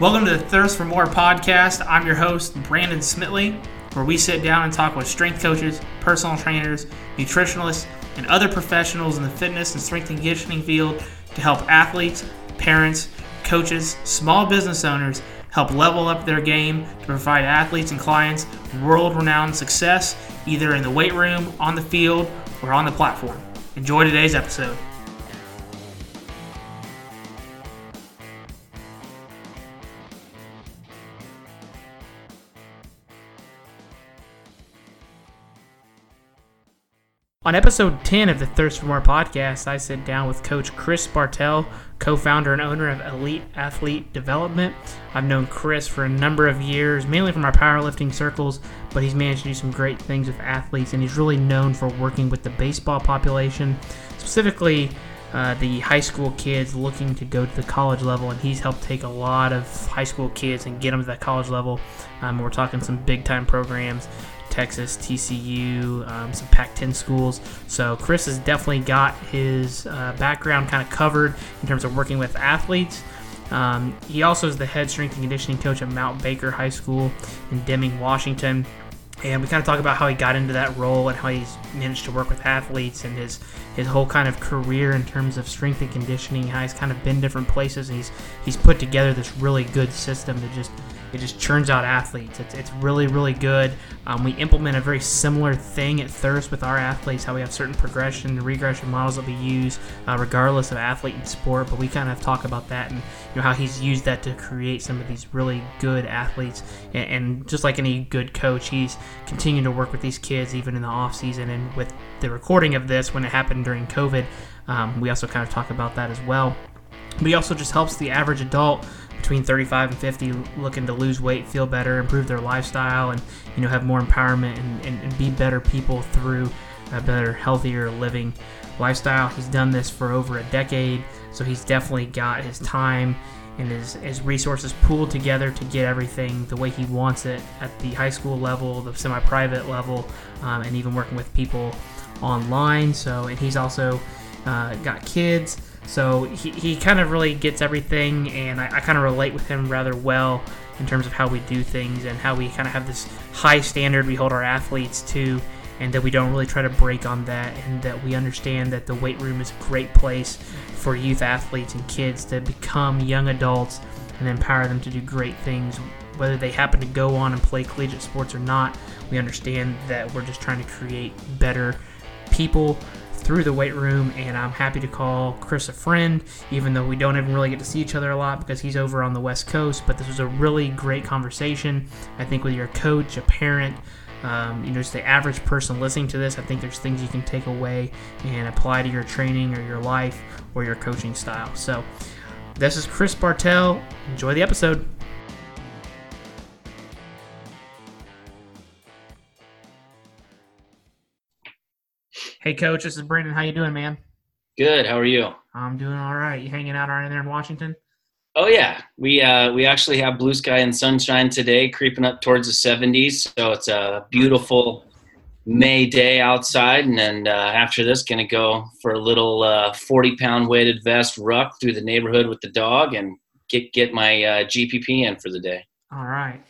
Welcome to the Thirst for More podcast. I'm your host, Brandon Smitley, where we sit down and talk with strength coaches, personal trainers, nutritionalists, and other professionals in the fitness and strength and conditioning field to help athletes, parents, coaches, small business owners help level up their game to provide athletes and clients world renowned success either in the weight room, on the field, or on the platform. Enjoy today's episode. On episode 10 of the Thirst for More podcast, I sit down with Coach Chris Bartell, co founder and owner of Elite Athlete Development. I've known Chris for a number of years, mainly from our powerlifting circles, but he's managed to do some great things with athletes, and he's really known for working with the baseball population, specifically uh, the high school kids looking to go to the college level, and he's helped take a lot of high school kids and get them to that college level. Um, we're talking some big time programs Texas, TCU, um, some Pac 10 schools. So Chris has definitely got his uh, background kind of covered in terms of working with athletes. Um, he also is the head strength and conditioning coach at Mount Baker High School in Deming, Washington. And we kind of talk about how he got into that role and how he's managed to work with athletes and his his whole kind of career in terms of strength and conditioning. How he's kind of been different places and he's he's put together this really good system to just it just churns out athletes. It's, it's really, really good. Um, we implement a very similar thing at Thirst with our athletes, how we have certain progression and regression models that we use, uh, regardless of athlete and sport. But we kind of talk about that and you know how he's used that to create some of these really good athletes. And, and just like any good coach, he's continuing to work with these kids even in the off season. And with the recording of this, when it happened during COVID, um, we also kind of talk about that as well. But he also just helps the average adult between 35 and 50 looking to lose weight, feel better, improve their lifestyle, and you know have more empowerment and, and, and be better people through a better, healthier living lifestyle. He's done this for over a decade, so he's definitely got his time and his, his resources pooled together to get everything the way he wants it at the high school level, the semi-private level, um, and even working with people online. So, and he's also uh, got kids. So he, he kind of really gets everything, and I, I kind of relate with him rather well in terms of how we do things and how we kind of have this high standard we hold our athletes to, and that we don't really try to break on that, and that we understand that the weight room is a great place for youth athletes and kids to become young adults and empower them to do great things. Whether they happen to go on and play collegiate sports or not, we understand that we're just trying to create better people through the weight room, and I'm happy to call Chris a friend, even though we don't even really get to see each other a lot because he's over on the West Coast. But this was a really great conversation. I think with your coach, a parent, um, you know, just the average person listening to this, I think there's things you can take away and apply to your training or your life or your coaching style. So, this is Chris Bartell. Enjoy the episode. Hey, coach, this is Brandon. How you doing, man? Good. How are you? I'm doing all right. You hanging out around there in Washington? Oh yeah, we uh, we actually have blue sky and sunshine today, creeping up towards the 70s. So it's a beautiful May day outside, and then uh, after this, gonna go for a little uh, 40 pound weighted vest ruck through the neighborhood with the dog, and get get my uh, GPP in for the day. All right.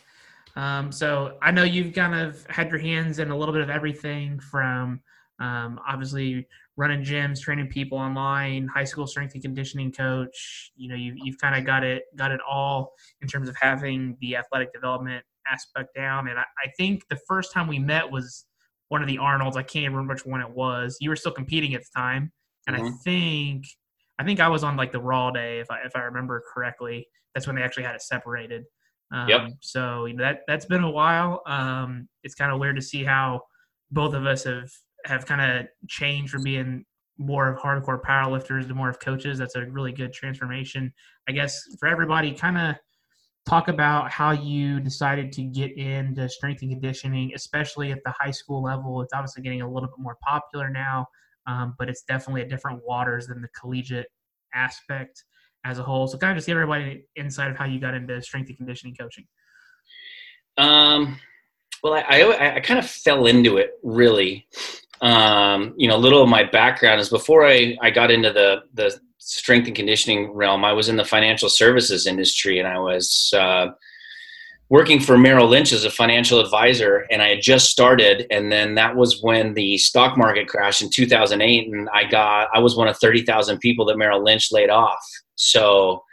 Um, so I know you've kind of had your hands in a little bit of everything from um, obviously, running gyms, training people online, high school strength and conditioning coach. You know, you, you've kind of got it got it all in terms of having the athletic development aspect down. And I, I think the first time we met was one of the Arnolds. I can't remember which one it was. You were still competing at the time, and mm-hmm. I think I think I was on like the Raw day, if I if I remember correctly. That's when they actually had it separated. Um, yep. So you know that that's been a while. Um, it's kind of weird to see how both of us have have kind of changed from being more of hardcore powerlifters to more of coaches. That's a really good transformation. I guess for everybody, kind of talk about how you decided to get into strength and conditioning, especially at the high school level. It's obviously getting a little bit more popular now, um, but it's definitely a different waters than the collegiate aspect as a whole. So, kind of just give everybody insight of how you got into strength and conditioning coaching. Um, well, I, I, I kind of fell into it really um, you know, a little of my background is before I, I got into the, the strength and conditioning realm, I was in the financial services industry, and I was uh, working for Merrill Lynch as a financial advisor. And I had just started, and then that was when the stock market crashed in 2008, and I got I was one of 30,000 people that Merrill Lynch laid off. So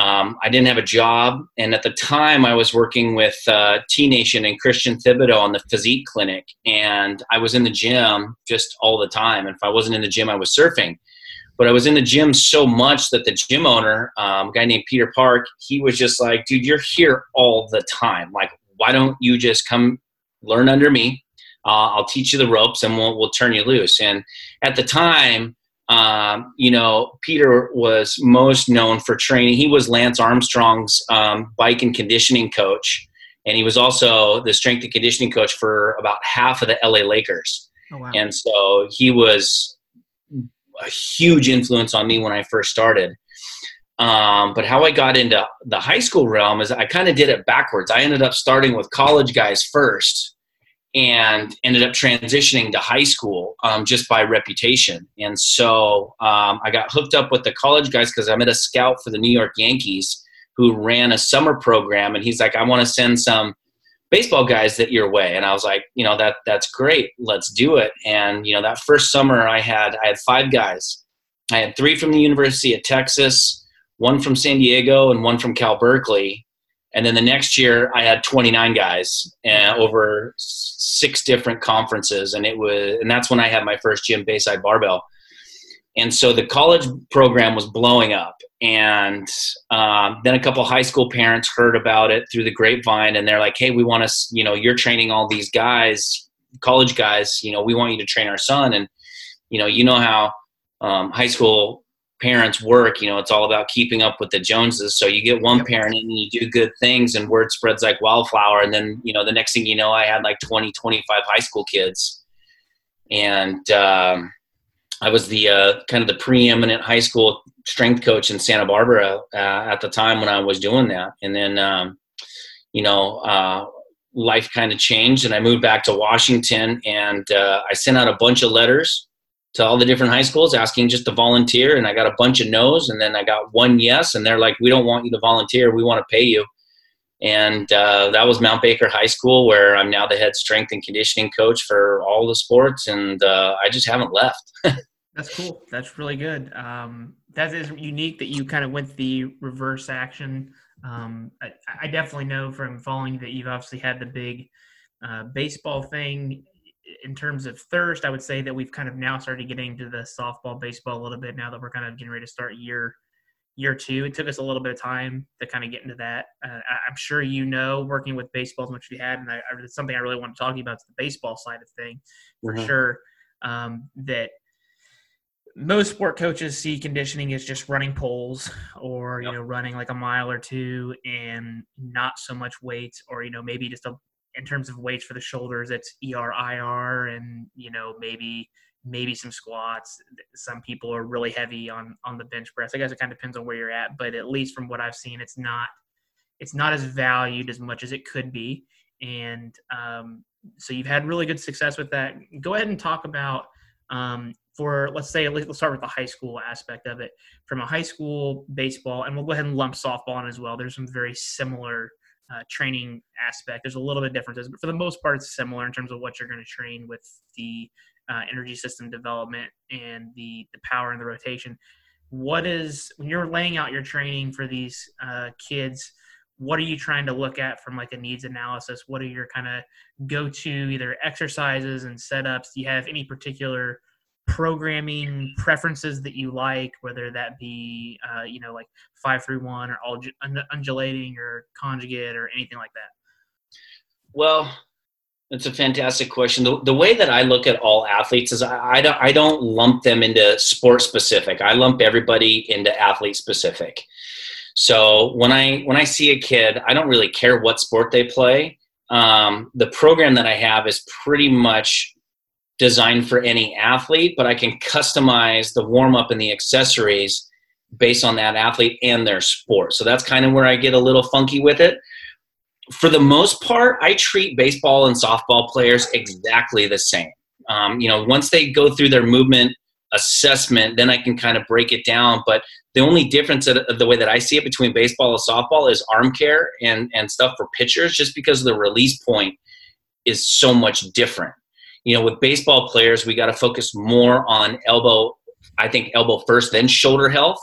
um, I didn't have a job, and at the time, I was working with uh, T Nation and Christian Thibaudeau on the physique clinic, and I was in the gym just all the time. And if I wasn't in the gym, I was surfing. But I was in the gym so much that the gym owner, um, a guy named Peter Park, he was just like, "Dude, you're here all the time. Like, why don't you just come learn under me? Uh, I'll teach you the ropes, and we'll we'll turn you loose." And at the time um, you know, Peter was most known for training. He was Lance Armstrong's um, bike and conditioning coach, and he was also the strength and conditioning coach for about half of the LA Lakers. Oh, wow. And so he was a huge influence on me when I first started. Um, but how I got into the high school realm is I kind of did it backwards. I ended up starting with college guys first and ended up transitioning to high school um, just by reputation. And so um, I got hooked up with the college guys because I met a scout for the New York Yankees who ran a summer program, and he's like, "I want to send some baseball guys that your way." And I was like, "You know that that's great. Let's do it." And you know that first summer I had I had five guys. I had three from the University of Texas, one from San Diego, and one from Cal Berkeley and then the next year i had 29 guys uh, over six different conferences. And it was and that's when i had my first gym bayside barbell. And so the college program was blowing up. And um, then a couple high school parents heard about it through the grapevine. And they're like hey we want to you know you're training all these guys college guys. You know we want you to train our son. And you know you know how um, high school parents work you know it's all about keeping up with the joneses. So you get one yep. parent and you do good things and word spreads like wildflower. And then you know the next thing you know i had like 20 25 high school kids. And um, i was the uh, kind of the preeminent high school strength coach in santa barbara uh, at the time when i was doing that. And then um, you know uh, life kind of changed and i moved back to washington and uh, i sent out a bunch of letters to all the different high schools asking just to volunteer and i got a bunch of no's and then i got one yes and they're like we don't want you to volunteer. We want to pay you. And uh, that was mount baker high school where i'm now the head strength and conditioning coach for all the sports and uh, i just haven't left. That's cool. That's really good. Um, that is unique that you kind of went the reverse action. Um, I, I, definitely know from following that you've obviously had the big uh, baseball thing in terms of thirst, I would say that we've kind of now started getting to the softball, baseball a little bit now that we're kind of getting ready to start year year two. It took us a little bit of time to kind of get into that. Uh, I'm sure you know, working with baseball as much as you had, and I, I, it's something I really want to talk to you about is the baseball side of thing for mm-hmm. sure. Um, that most sport coaches see conditioning as just running poles or you yep. know running like a mile or two and not so much weight or you know maybe just a in terms of weights for the shoulders, it's ER, IR, and you know maybe maybe some squats. Some people are really heavy on on the bench press. I guess it kind of depends on where you're at, but at least from what I've seen, it's not it's not as valued as much as it could be. And um, so you've had really good success with that. Go ahead and talk about um, for let's say let's start with the high school aspect of it from a high school baseball, and we'll go ahead and lump softball in as well. There's some very similar uh, training aspect. There's a little bit differences, but for the most part, it's similar in terms of what you're going to train with the uh, energy system development and the the power and the rotation. What is when you're laying out your training for these uh, kids? What are you trying to look at from like a needs analysis? What are your kind of go to either exercises and setups? Do you have any particular programming preferences that you like, whether that be uh, you know like five three one or all undulating or conjugate or anything like that? Well, that's a fantastic question. The, the way that I look at all athletes is I, I, don't I don't lump them into sport specific. I lump everybody into athlete specific. So when I when I see a kid, I don't really care what sport they play. Um, the program that I have is pretty much designed for any athlete, but I can customize the warm up and the accessories based on that athlete and their sport. So that's kind of where I get a little funky with it. For the most part, I treat baseball and softball players exactly the same. Um, you know, once they go through their movement assessment, then I can kind of break it down. But the only difference of the way that I see it between baseball and softball is arm care and, and stuff for pitchers, just because the release point is so much different. You know, with baseball players, we got to focus more on elbow, I think elbow first, then shoulder health.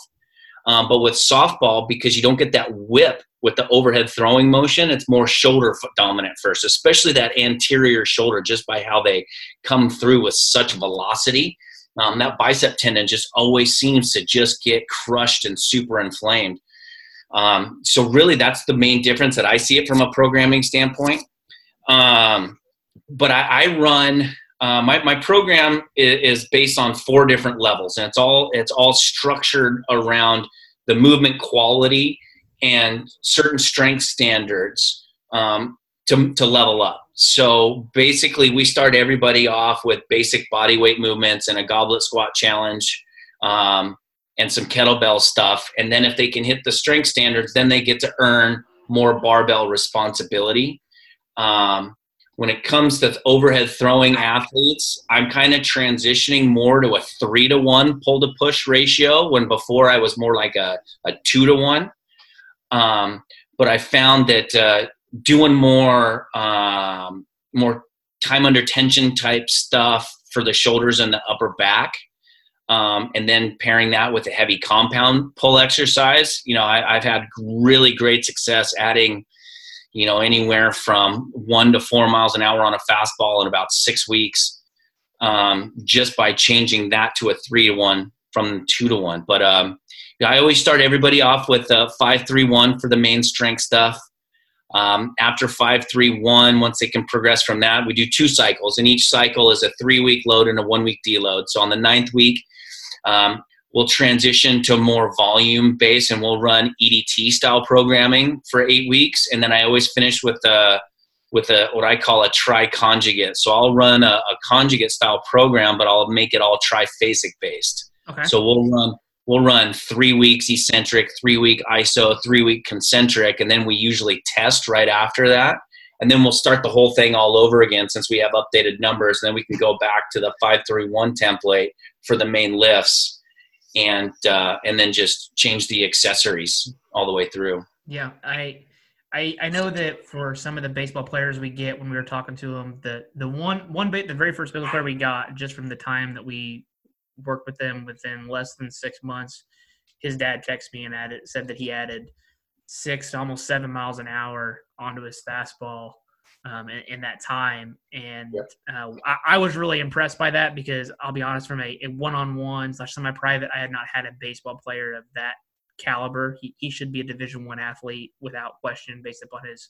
Um, but with softball, because you don't get that whip with the overhead throwing motion, it's more shoulder dominant first, especially that anterior shoulder, just by how they come through with such velocity. Um, that bicep tendon just always seems to just get crushed and super inflamed. Um, so really, that's the main difference that I see it from a programming standpoint. Um, but I, I run uh, my, my program is, is, based on four different levels, and it's all it's all structured around the movement quality and certain strength standards um, to, to level up. So basically, we start everybody off with basic body weight movements and a goblet squat challenge um, and some kettlebell stuff. And then if they can hit the strength standards, then they get to earn more barbell responsibility. Um, when it comes to overhead throwing athletes, I'm kind of transitioning more to a three to one pull to push ratio when before I was more like a, a two to one. Um, but I found that uh, doing more um, more time under tension type stuff for the shoulders and the upper back, um, and then pairing that with a heavy compound pull exercise. You know, I, have had really great success adding, you know, anywhere from one to four miles an hour on a fastball in about six weeks, um, just by changing that to a three to one from two to one. But um, I always start everybody off with a five three one for the main strength stuff. Um, after 531, once they can progress from that, we do two cycles, and each cycle is a three week load and a one week deload. So on the ninth week, um, we'll transition to more volume based and we'll run EDT style programming for eight weeks. And then I always finish with a with a what I call a tri conjugate. So I'll run a, a conjugate style program, but I'll make it all triphasic based. Okay. So we'll run we'll run three weeks eccentric, three week ISO, three week concentric, and then we usually test right after that. And then we'll start the whole thing all over again since we have updated numbers. And then we can go back to the 531 template for the main lifts and uh, and then just change the accessories all the way through. Yeah, I, I I know that for some of the baseball players we get when we were talking to them, the the one one bit the very first baseball player we got just from the time that we worked with them within less than six months. His dad texted me and added said that he added six almost seven miles an hour onto his fastball um, in, in, that time, and yep. uh, I, I, was really impressed by that because I'll be honest, from a, a one-on-one slash semi-private, I had not had a baseball player of that caliber. He, he should be a Division One athlete without question, based upon his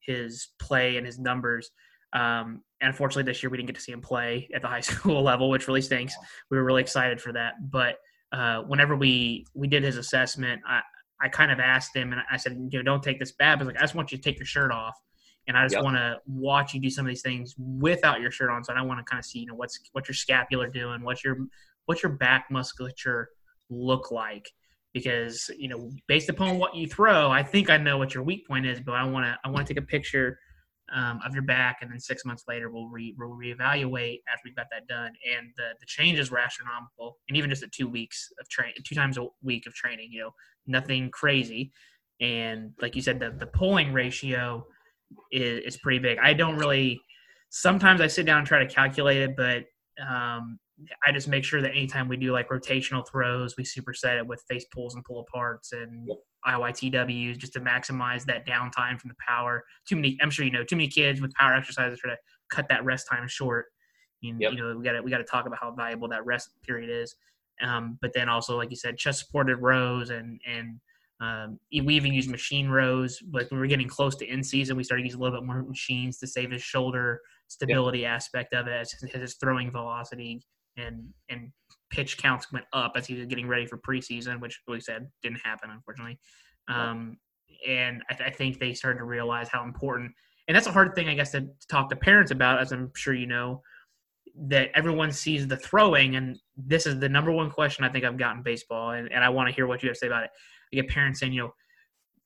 his play and his numbers. Um, and unfortunately, this year we didn't get to see him play at the high school level, which really stinks. We were really excited for that. But uh, whenever we we did his assessment, I, I kind of asked him, and I said, you know, don't take this bad, but like I just want you to take your shirt off, and I just yep. want to watch you do some of these things without your shirt on. So I want to kind of see, you know, what's what's your scapular doing, what's your what's your back musculature look like because you know based upon what you throw i think i know what your weak point is but i want to i want to take a picture um, of your back, and then six months later we'll re we'll reevaluate after we've got that done. And the the changes were astronomical, and even just at two weeks of train, two times a week of training, you know, nothing crazy. And like you said, the the pulling ratio is, is pretty big. I don't really. Sometimes I sit down and try to calculate it, but um, I just make sure that anytime we do like rotational throws, we superset it with face pulls and pull aparts and yep. IYTWs just to maximize that downtime from the power. Too many, I'm sure you know, too many kids with power exercises try to cut that rest time short. And, yep. You know, we got to we got to talk about how valuable that rest period is. Um, but then also, like you said, chest supported rows and and um, we even used machine rows. Like when we were getting close to in season, we started using a little bit more machines to save his shoulder stability yep. aspect of it, as his throwing velocity and and pitch counts went up as he was getting ready for preseason, which we said didn't happen unfortunately. Um, and I, th- I, think they started to realize how important, and that's a hard thing I guess to, to talk to parents about, as I'm sure you know, that everyone sees the throwing, and this is the number one question I think I've gotten in baseball, and, and I want to hear what you have to say about it. I get parents saying, you know,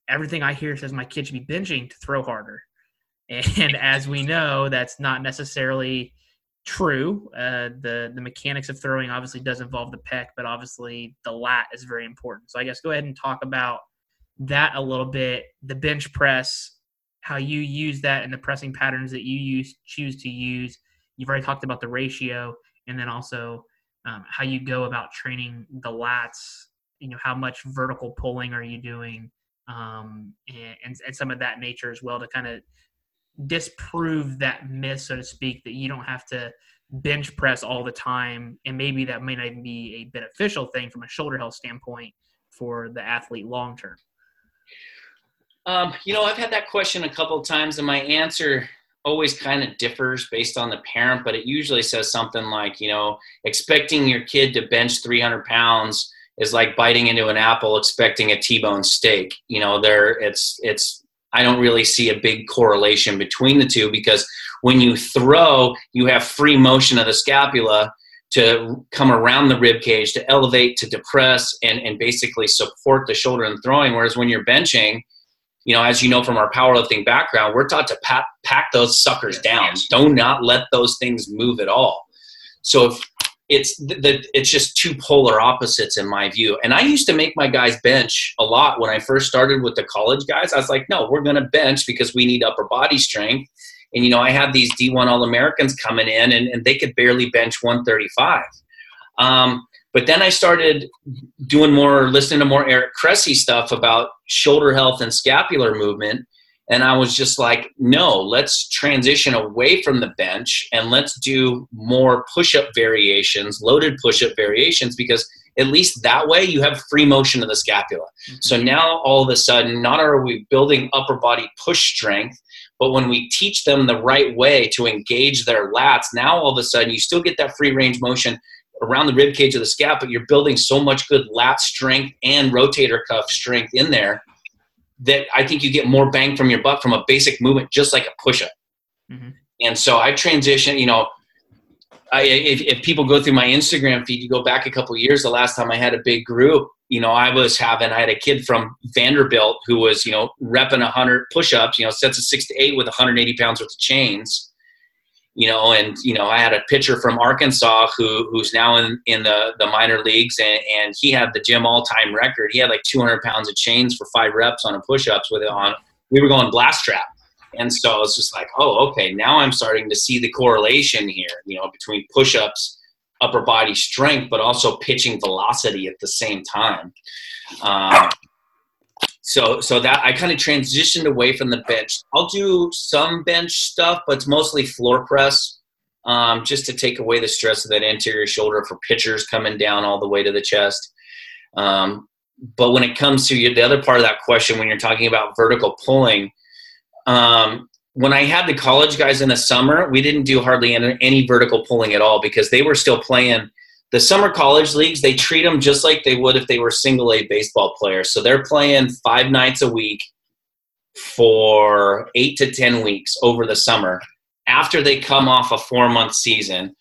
everything I hear says my kid should be binging to throw harder. And as we know, that's not necessarily true. Uh, the the mechanics of throwing obviously does involve the pec, but obviously the lat is very important. So I guess go ahead and talk about that a little bit. The bench press, how you use that, and the pressing patterns that you use choose to use. You've already talked about the ratio, and then also um, how you go about training the lats. You know, how much vertical pulling are you doing, um, and, and, some of that nature as well to kind of disprove that myth, so to speak, that you don't have to bench press all the time, and maybe that may not even be a beneficial thing from a shoulder health standpoint for the athlete long term. Um, you know, I've had that question a couple of times, and my answer always kind of differs based on the parent, but it usually says something like, you know, expecting your kid to bench 300 pounds is like biting into an apple expecting a T-bone steak. You know, there it's it's I don't really see a big correlation between the two because when you throw, you have free motion of the scapula to come around the rib cage, to elevate, to depress, and, and basically support the shoulder in throwing. Whereas when you're benching, you know, as you know from our powerlifting background, we're taught to pack, pack those suckers down. Do not let those things move at all. So if it's the, it's just two polar opposites in my view. And I used to make my guys bench a lot when I first started with the college guys. I was like, no, we're going to bench because we need upper body strength. And you know, I had these D1 All Americans coming in, and, and they could barely bench 135. Um, but then I started doing more, listening to more Eric Cressey stuff about shoulder health and scapular movement and I was just like, no, let's transition away from the bench and let's do more push up variations, loaded push up variations, because at least that way you have free motion of the scapula. Mm-hmm. So now all of a sudden, not only are we building upper body push strength, but when we teach them the right way to engage their lats, now all of a sudden you still get that free range motion around the rib cage of the scap, but you're building so much good lat strength and rotator cuff strength in there that I think you get more bang from your buck from a basic movement, just like a push up. Mm-hmm. And so I transition, you know, I, if, if, people go through my Instagram feed, you go back a couple years, the last time I had a big group, you know, I was having, I had a kid from Vanderbilt who was, you know, repping 100 push ups, you know, sets of six to eight with 180 pounds worth of chains you know, and you know, I had a pitcher from Arkansas who who's now in, in the, the minor leagues, and, and he had the gym all time record. He had like 200 pounds of chains for five reps on a push ups with it on. We were going blast trap, and so I was just like, oh, okay, now I'm starting to see the correlation here, you know, between push ups, upper body strength, but also pitching velocity at the same time. Um, so so that I kind of transitioned away from the bench. I'll do some bench stuff, but it's mostly floor press, um, just to take away the stress of that anterior shoulder for pitchers coming down all the way to the chest. Um, but when it comes to the other part of that question, when you're talking about vertical pulling, um, when I had the college guys in the summer, we didn't do hardly any, any vertical pulling at all because they were still playing the summer college leagues they treat them just like they would if they were single a baseball players. So they're playing five nights a week for eight to ten weeks over the summer after they come off a four month season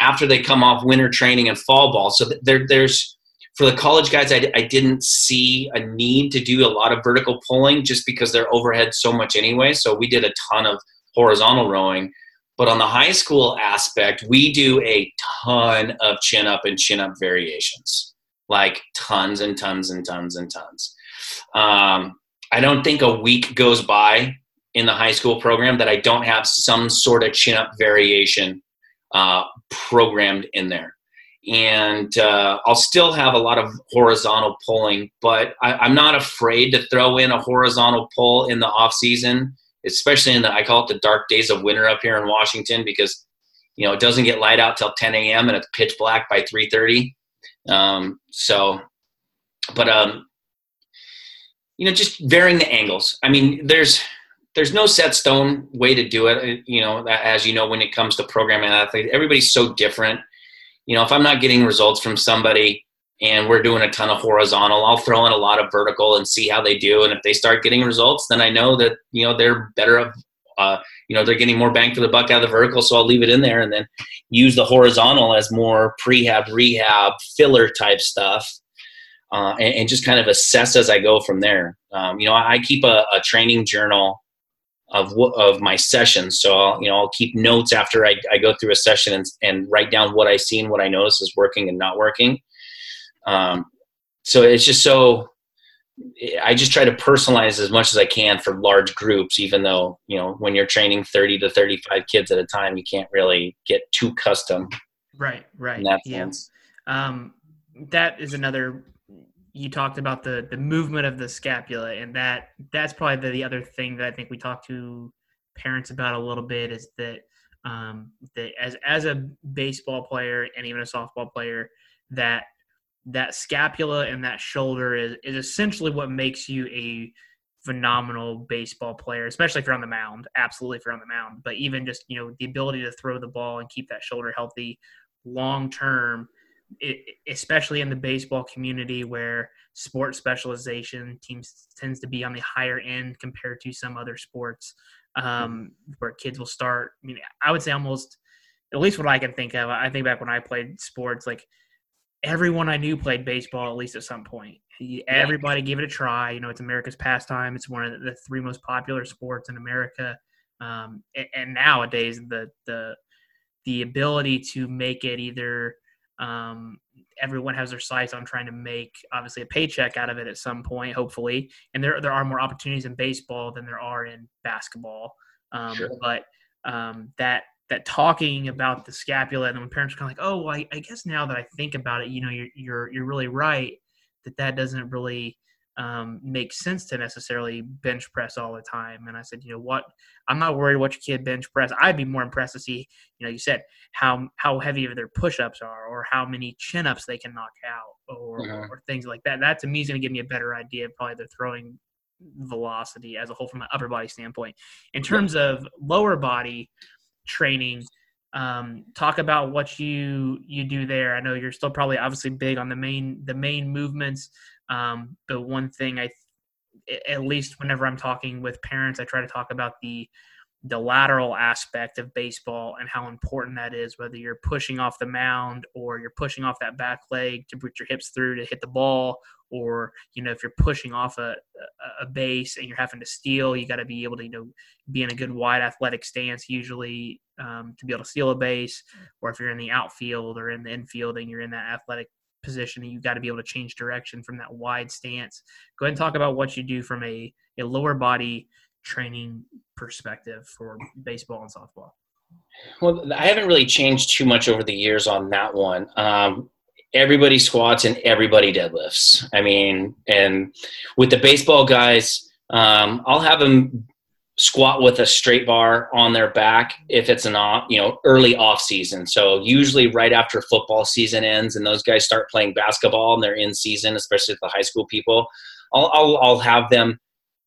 after they come off winter training and fall ball. So there, there's for the college guys I, I didn't see a need to do a lot of vertical pulling just because they're overhead so much anyway. So we did a ton of horizontal rowing but on the high school aspect, we do a ton of chin up and chin up variations, like tons and tons and tons and tons. Um, I don't think a week goes by in the high school program that I don't have some sort of chin up variation uh, programmed in there. And uh, I'll still have a lot of horizontal pulling, but I, am not afraid to throw in a horizontal pull in the off season especially in the I call it the dark days of winter up here in Washington because you know it doesn't get light out till 10 a.m. and it's pitch black by 3:30. Um, so, but um, you know, just varying the angles. I mean, there's there's no set stone way to do it. You know, as you know, when it comes to programming athlete, everybody's so different. You know, if I'm not getting results from somebody and we're doing a ton of horizontal. I'll throw in a lot of vertical and see how they do. And if they start getting results, then I know that you know they're better. Uh, you know they're getting more bang for the buck out of the vertical, so I'll leave it in there and then use the horizontal as more prehab, rehab, filler type stuff, uh, and, and, just kind of assess as I go from there. Um, you know, I, I keep a, a, training journal of of my sessions. So I'll, you know I'll keep notes after I, I go through a session and, and write down what I see and what I notice is working and not working. Um, so it's just so I just try to personalize as much as I can for large groups, even though, you know, when you're training 30 to 35 kids at a time, you can't really get too custom. Right, right. In that yeah. sense. Um, that is another, you talked about the, the movement of the scapula and that, that's probably the, the other thing that I think we talk to parents about a little bit is that, um, that as, as a baseball player and even a softball player, that that scapula and that shoulder is, is essentially what makes you a phenomenal baseball player, especially if you're on the mound. Absolutely, if you're on the mound. But even just you know the ability to throw the ball and keep that shoulder healthy long term, especially in the baseball community where sport specialization teams tends to be on the higher end compared to some other sports, um, where kids will start. I mean, I would say almost at least what I can think of. I think back when I played sports, like everyone I knew played baseball at least at some point. Everybody yeah. gave it a try. You know, it's America's pastime. It's one of the three most popular sports in America. Um, and, and, nowadays, the the the ability to make it either um, everyone has their sights on trying to make obviously a paycheck out of it at some point, hopefully. And there there are more opportunities in baseball than there are in basketball. Um, sure. But um, that that talking about the scapula and when parents are kind of like, oh, well, I, I, guess now that I think about it, you know, you're you're you're really right that that doesn't really um, make sense to necessarily bench press all the time. And I said, you know what, I'm not worried what your kid bench press. I'd be more impressed to see, you know, you said how how heavy of their push ups are, or how many chin ups they can knock out, or, uh-huh. or things like that. That to me is going to give me a better idea of probably their throwing velocity as a whole from an upper body standpoint. In terms of lower body training. Um, talk about what you you do there. I know you're still probably obviously big on the main the main movements, um, but one thing I at least whenever I'm talking with parents, I try to talk about the the lateral aspect of baseball and how important that is, whether you're pushing off the mound or you're pushing off that back leg to put your hips through to hit the ball, or you know if you're pushing off a, a base and you're having to steal, you got to be able to you know be in a good wide athletic stance usually um, to be able to steal a base, or if you're in the outfield or in the infield and you're in that athletic position, and you've got to be able to change direction from that wide stance. Go ahead and talk about what you do from a, a lower body training perspective for baseball and softball? Well, I haven't really changed too much over the years on that one. Um, everybody squats and everybody deadlifts. I mean, and with the baseball guys, um, I'll have them squat with a straight bar on their back if it's an off, you know, early off season. So usually right after football season ends and those guys start playing basketball and they're in season, especially the high school people, I'll, I'll, I'll have them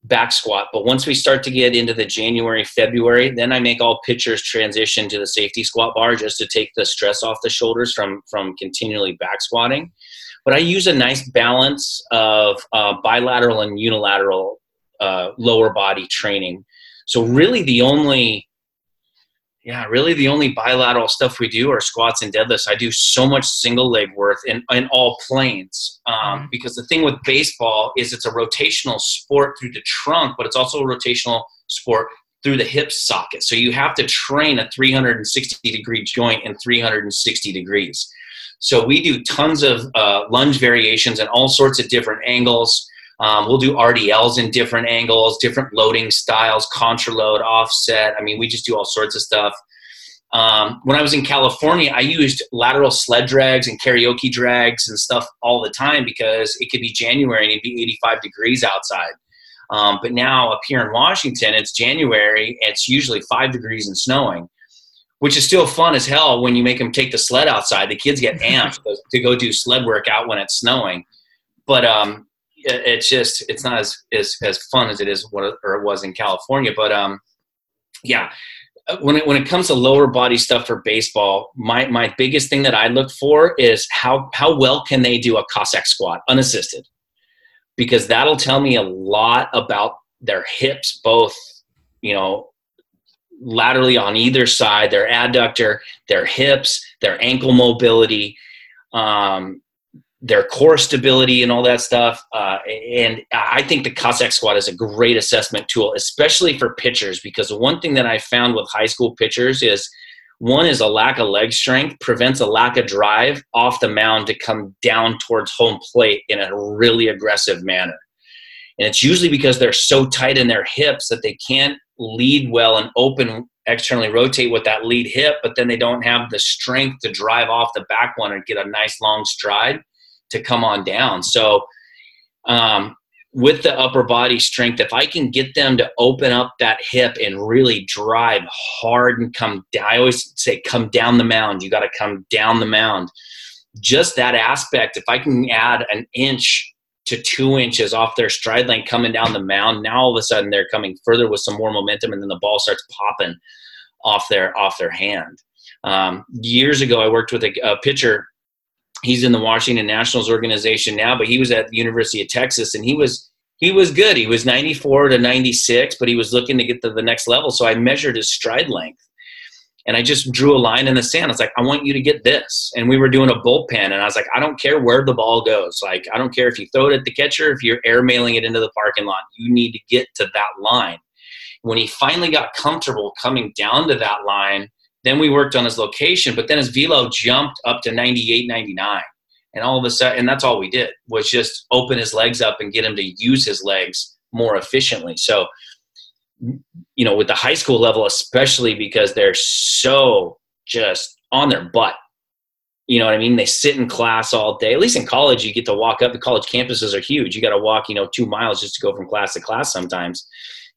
back squat. But once we start to get into the January, February, then I make all pitchers transition to the safety squat bar just to take the stress off the shoulders from from continually back squatting. But I use a nice balance of uh, bilateral and unilateral uh, lower body training. So really, the only yeah, really the only bilateral stuff we do are squats and deadlifts. I do so much single leg work in, in all planes um, mm-hmm. because the thing with baseball is it's a rotational sport through the trunk, but it's also a rotational sport through the hip socket. So you have to train a 360 degree joint in 360 degrees. So we do tons of uh, lunge variations and all sorts of different angles. Um, we'll do RDLs in different angles, different loading styles, contra load, offset. I mean, we just do all sorts of stuff. Um, when I was in California, I used lateral sled drags and carioca drags and stuff all the time because it could be January and it'd be 85 degrees outside. Um, but now up here in Washington, it's January. It's usually five degrees and snowing, which is still fun as hell when you make them take the sled outside. The kids get amped to go do sled work out when it's snowing. But um, it's just it's not as as, as fun as it is what or it was in California. But um, yeah, uh, when it when it comes to lower body stuff for baseball, my my biggest thing that I look for is how how well can they do a Cossack squat unassisted, because that'll tell me a lot about their hips, both you know laterally on either side, their adductor, their hips, their ankle mobility. Um, their core stability and all that stuff. Uh, and I think the Cossack squat is a great assessment tool, especially for pitchers, because one thing that I found with high school pitchers is one is a lack of leg strength prevents a lack of drive off the mound to come down towards home plate in a really aggressive manner. And it's usually because they're so tight in their hips that they can't lead well and open externally rotate with that lead hip, but then they don't have the strength to drive off the back one and get a nice long stride to come on down. So, um, with the upper body strength, if I can get them to open up that hip and really drive hard and come down, I always say, come down the mound. You got to come down the mound. Just that aspect, if I can add an inch to two inches off their stride length coming down the mound, now all of a sudden they're coming further with some more momentum, and then the ball starts popping off their off their hand. Um, years ago, I worked with a, a pitcher he's in the Washington Nationals organization now, but he was at the University of Texas and he was he was good. He was 94 to 96, but he was looking to get to the next level. So I measured his stride length. And I just drew a line in the sand. I was like, I want you to get this. And we were doing a bullpen. And I was like, I don't care where the ball goes. Like, I don't care if you throw it at the catcher, if you're air mailing it into the parking lot. You need to get to that line. When he finally got comfortable coming down to that line, then we worked on his location, but then his velo jumped up to 98, 99. And all of a sudden, and that's all we did was just open his legs up and get him to use his legs more efficiently. So, you know, with the high school level, especially because they're so just on their butt. You know what I mean? They sit in class all day. At least in college, you get to walk up. The college campuses are huge. You got to walk, you know, two miles just to go from class to class sometimes.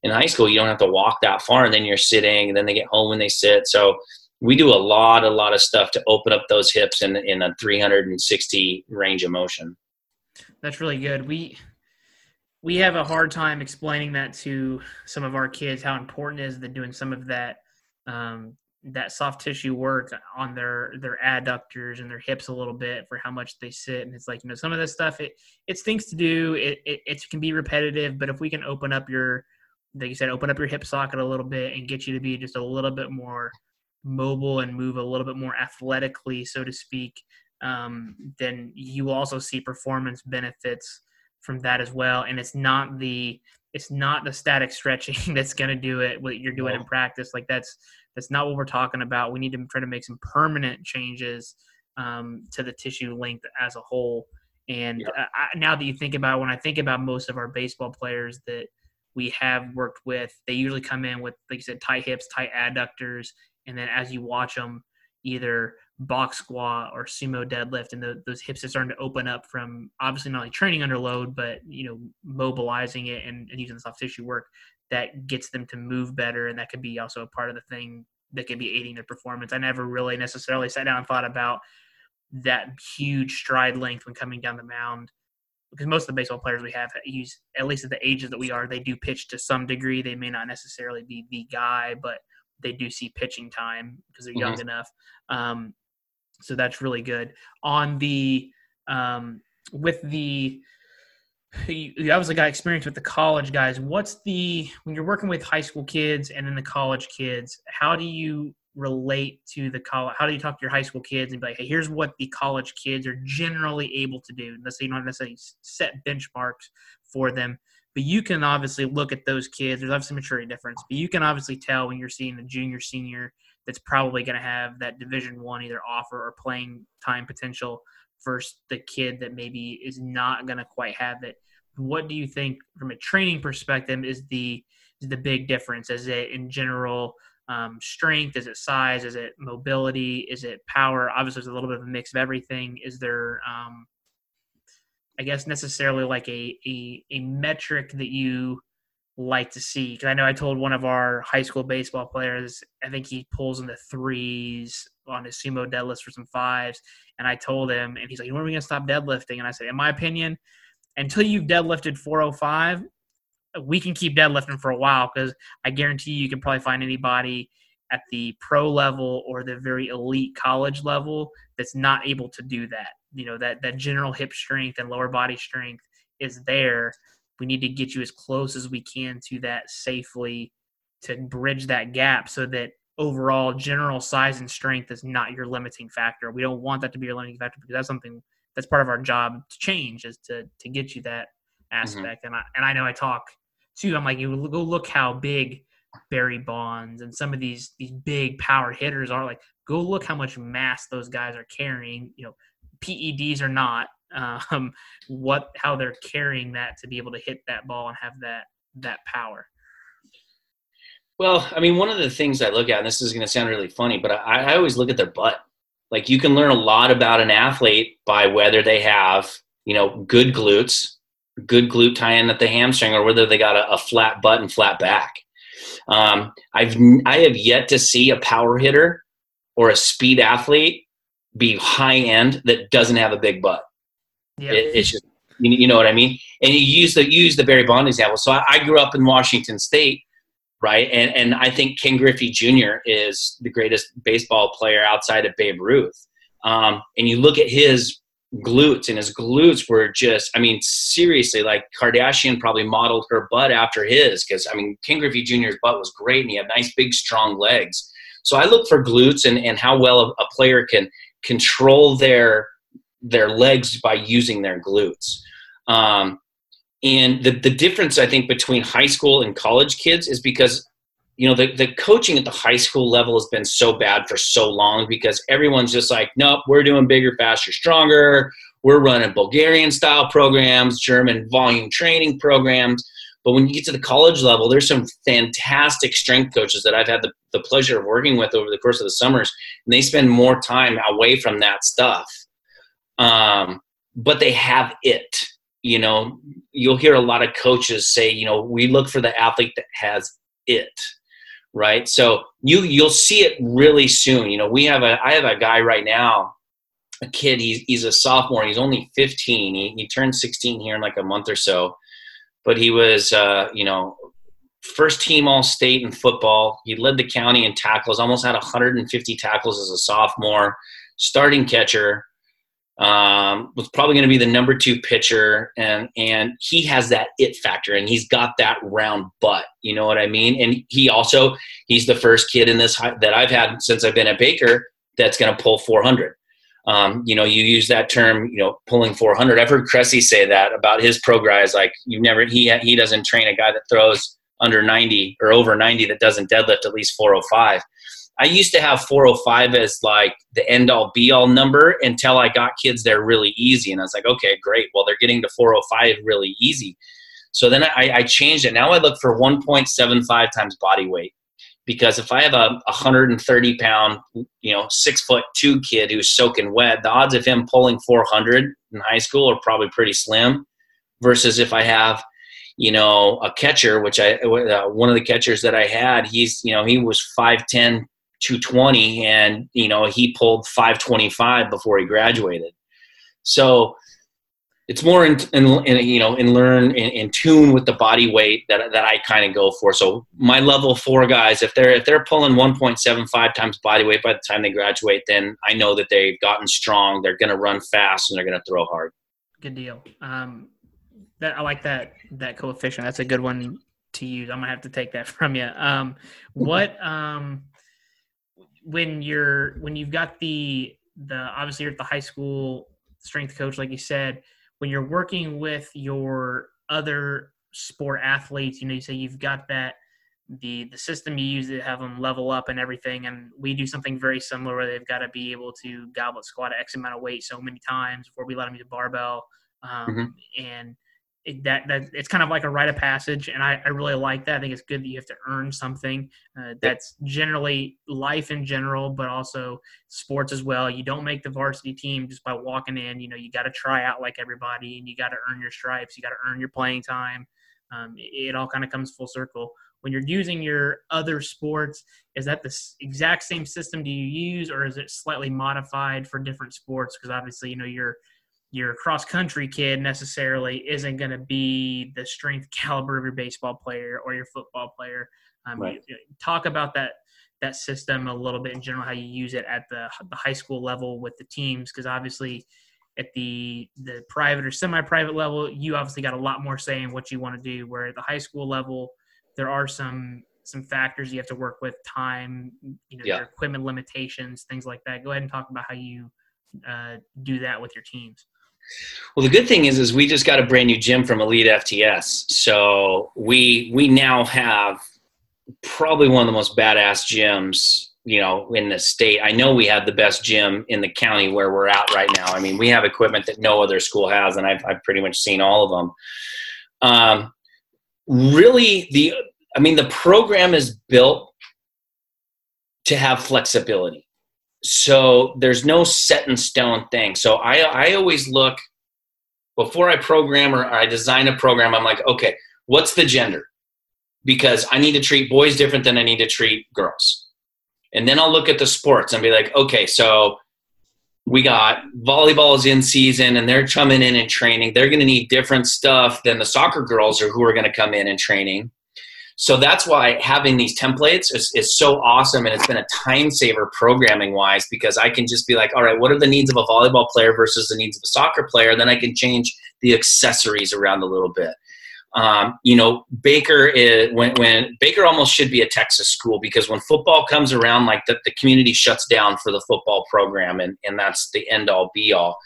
In high school, you don't have to walk that far, and then you're sitting, and then they get home and they sit. So we do a lot, a lot of stuff to open up those hips in in a 360 range of motion. That's really good. We we have a hard time explaining that to some of our kids how important it is that doing some of that um, that soft tissue work on their their adductors and their hips a little bit for how much they sit and it's like you know some of this stuff it it's things to do it, it it can be repetitive but if we can open up your like you said open up your hip socket a little bit and get you to be just a little bit more mobile and move a little bit more athletically, so to speak, um, then you also see performance benefits from that as well. And it's not the it's not the static stretching that's going to do it. What you're doing no. in practice, like that's that's not what we're talking about. We need to try to make some permanent changes um, to the tissue length as a whole. And yeah. I, now that you think about, when I think about most of our baseball players that we have worked with, they usually come in with, like you said, tight hips, tight adductors, and then as you watch them either box squat or sumo deadlift and the, those hips are starting to open up from obviously not only training under load but you know mobilizing it and, and using the soft tissue work that gets them to move better. And that could be also a part of the thing that could be aiding their performance. I never really necessarily sat down and thought about that huge stride length when coming down the mound because most of the baseball players we have use at least at the ages that we are they do pitch to some degree. They may not necessarily be the guy but they do see pitching time because they're young mm-hmm. enough. Um, so that's really good. On the um, with the you, obviously got experience with the college guys. What's the when you're working with high school kids and then the college kids? How do you relate to the college? How do you talk to your high school kids and be like, hey, here's what the college kids are generally able to do? Let's say you don't necessarily set benchmarks for them, but you can obviously look at those kids. There's obviously a maturity difference, but you can obviously tell when you're seeing a junior, senior that's probably going to have that Division One either offer or playing time potential versus the kid that maybe is not going to quite have it. What do you think, from a training perspective, is the is the big difference? Is it in general um, strength? Is it size? Is it mobility? Is it power? Obviously, there's a little bit of a mix of everything. Is there um, I guess necessarily like a a, a metric that you like to see? Because I know I told one of our high school baseball players, I think he pulls in the threes on his sumo deadlifts for some fives, and I told him, and he's like, "When are we gonna stop deadlifting?" And I said, "In my opinion, until you've deadlifted 405." We can keep deadlifting for a while because I guarantee you, you can probably find anybody at the pro level or the very elite college level that's not able to do that. You know, that that general hip strength and lower body strength is there. We need to get you as close as we can to that safely to bridge that gap so that overall general size and strength is not your limiting factor. We don't want that to be your limiting factor because that's something that's part of our job to change is to to get you that Mm-hmm. aspect. And I and I know I talk too. I'm like, you go look how big Barry Bonds and some of these these big power hitters are. Like, go look how much mass those guys are carrying. You know, PEDs or not, um, what how they're carrying that to be able to hit that ball and have that that power. Well, I mean, one of the things I look at, and this is going to sound really funny, but I, I always look at their butt. Like you can learn a lot about an athlete by whether they have, you know, good glutes, good glute tie-in at the hamstring, or whether they got a, a flat butt and flat back. Um, I've I have yet to see a power hitter or a speed athlete be high end that doesn't have a big butt. Yeah, It, it's just you, you know what I mean. And you use the you use the Barry Bond example. So I, I grew up in Washington State, right? And and I think Ken Griffey Jr. is the greatest baseball player outside of Babe Ruth. Um, and you look at his glutes, and his glutes were just, I mean, seriously, like Kardashian probably modeled her butt after his, because I mean, Ken Griffey Jr.'s butt was great, and he had nice, big, strong legs. So I look for glutes and, and how well a, a player can control their their legs by using their glutes. Um, and the, the difference I think between high school and college kids is because you know the, the coaching at the high school level has been so bad for so long because everyone's just like nope we're doing bigger faster stronger we're running bulgarian style programs german volume training programs but when you get to the college level there's some fantastic strength coaches that i've had the, the pleasure of working with over the course of the summers and they spend more time away from that stuff. Um, but they have it you know? You'll hear a lot of coaches say you know we look for the athlete that has it right? So you you'll see it really soon you know? We have a i have a guy right now a kid he's, he's a sophomore he's only 15 he, he turned 16 here in like a month or so but he was uh, you know first team all state in football he led the county in tackles almost had 150 tackles as a sophomore starting catcher um, was probably going to be the number two pitcher, and and he has that it factor, and he's got that round butt. You know what I mean? And he also he's the first kid in this high, that I've had since I've been at Baker that's going to pull 400. Um, you know, you use that term, you know, pulling 400. I've heard Cressey say that about his pro guys. Like you never he he doesn't train a guy that throws under 90 or over 90 that doesn't deadlift at least 405. I used to have 405 as like the end all be all number until I got kids there really easy. And I was like, okay, great. Well, they're getting to 405 really easy. So then I, I changed it. Now I look for 1.75 times body weight because if I have a 130 pound, you know, six foot two kid who's soaking wet, the odds of him pulling 400 in high school are probably pretty slim. Versus if I have, you know, a catcher, which I uh, one of the catchers that I had, he's you know he was 5'10, 220 and you know he pulled 525 before he graduated so it's more in, in, in you know in learn in, in, tune with the body weight that, that i kind of go for. So my level four guys if they're if they're pulling 1.75 times body weight by the time they graduate then i know that they've gotten strong. They're going to run fast and they're going to throw hard. Good deal. Um, that i like that that coefficient. That's a good one to use. I'm gonna have to take that from you um, what um, when you're when you've got the the obviously you're at the high school strength coach like you said when you're working with your other sport athletes you know you say you've got that the the system you use to have them level up and everything and we do something very similar where they've got to be able to goblet squat x amount of weight so many times before we let them use a barbell um, mm-hmm. and it, that that it's kind of like a rite of passage, and I, I really like that. I think it's good that you have to earn something. Uh, that's generally life in general, but also sports as well. You don't make the varsity team just by walking in. You know, you got to try out like everybody, and you got to earn your stripes. You got to earn your playing time. Um, it, it all kind of comes full circle. When you're using your other sports, is that the exact same system do you use, or is it slightly modified for different sports? Because obviously, you know, you're your cross country kid necessarily isn't going to be the strength caliber of your baseball player or your football player. Um, right. you, talk about that that system a little bit in general, how you use it at the the high school level with the teams, because obviously at the the private or semi-private level, you obviously got a lot more say in what you want to do. Where at the high school level, there are some some factors you have to work with, time, you know, yeah. your equipment limitations, things like that. Go ahead and talk about how you uh, do that with your teams. Well, the good thing is, is we just got a brand new gym from Elite FTS. So we we now have probably one of the most badass gyms, you know, in the state. I know we have the best gym in the county where we're at right now. I mean, we have equipment that no other school has, and I've I've pretty much seen all of them. Um, really, the I mean, the program is built to have flexibility. So there's no set in stone thing. So I I always look before I program or I design a program, I'm like, okay, what's the gender? Because I need to treat boys different than I need to treat girls. And then I'll look at the sports and be like, okay, so we got volleyball is in season and they're coming in and training. They're going to need different stuff than the soccer girls or who are going to come in and training. So that's why having these templates is, is so awesome and it's been a time saver programming wise because I can just be like, all right, what are the needs of a volleyball player versus the needs of a soccer player? Then I can change the accessories around a little bit. Um, you know, Baker is when when Baker almost should be a Texas school because when football comes around, like the, the community shuts down for the football program, and and that's the end all be all.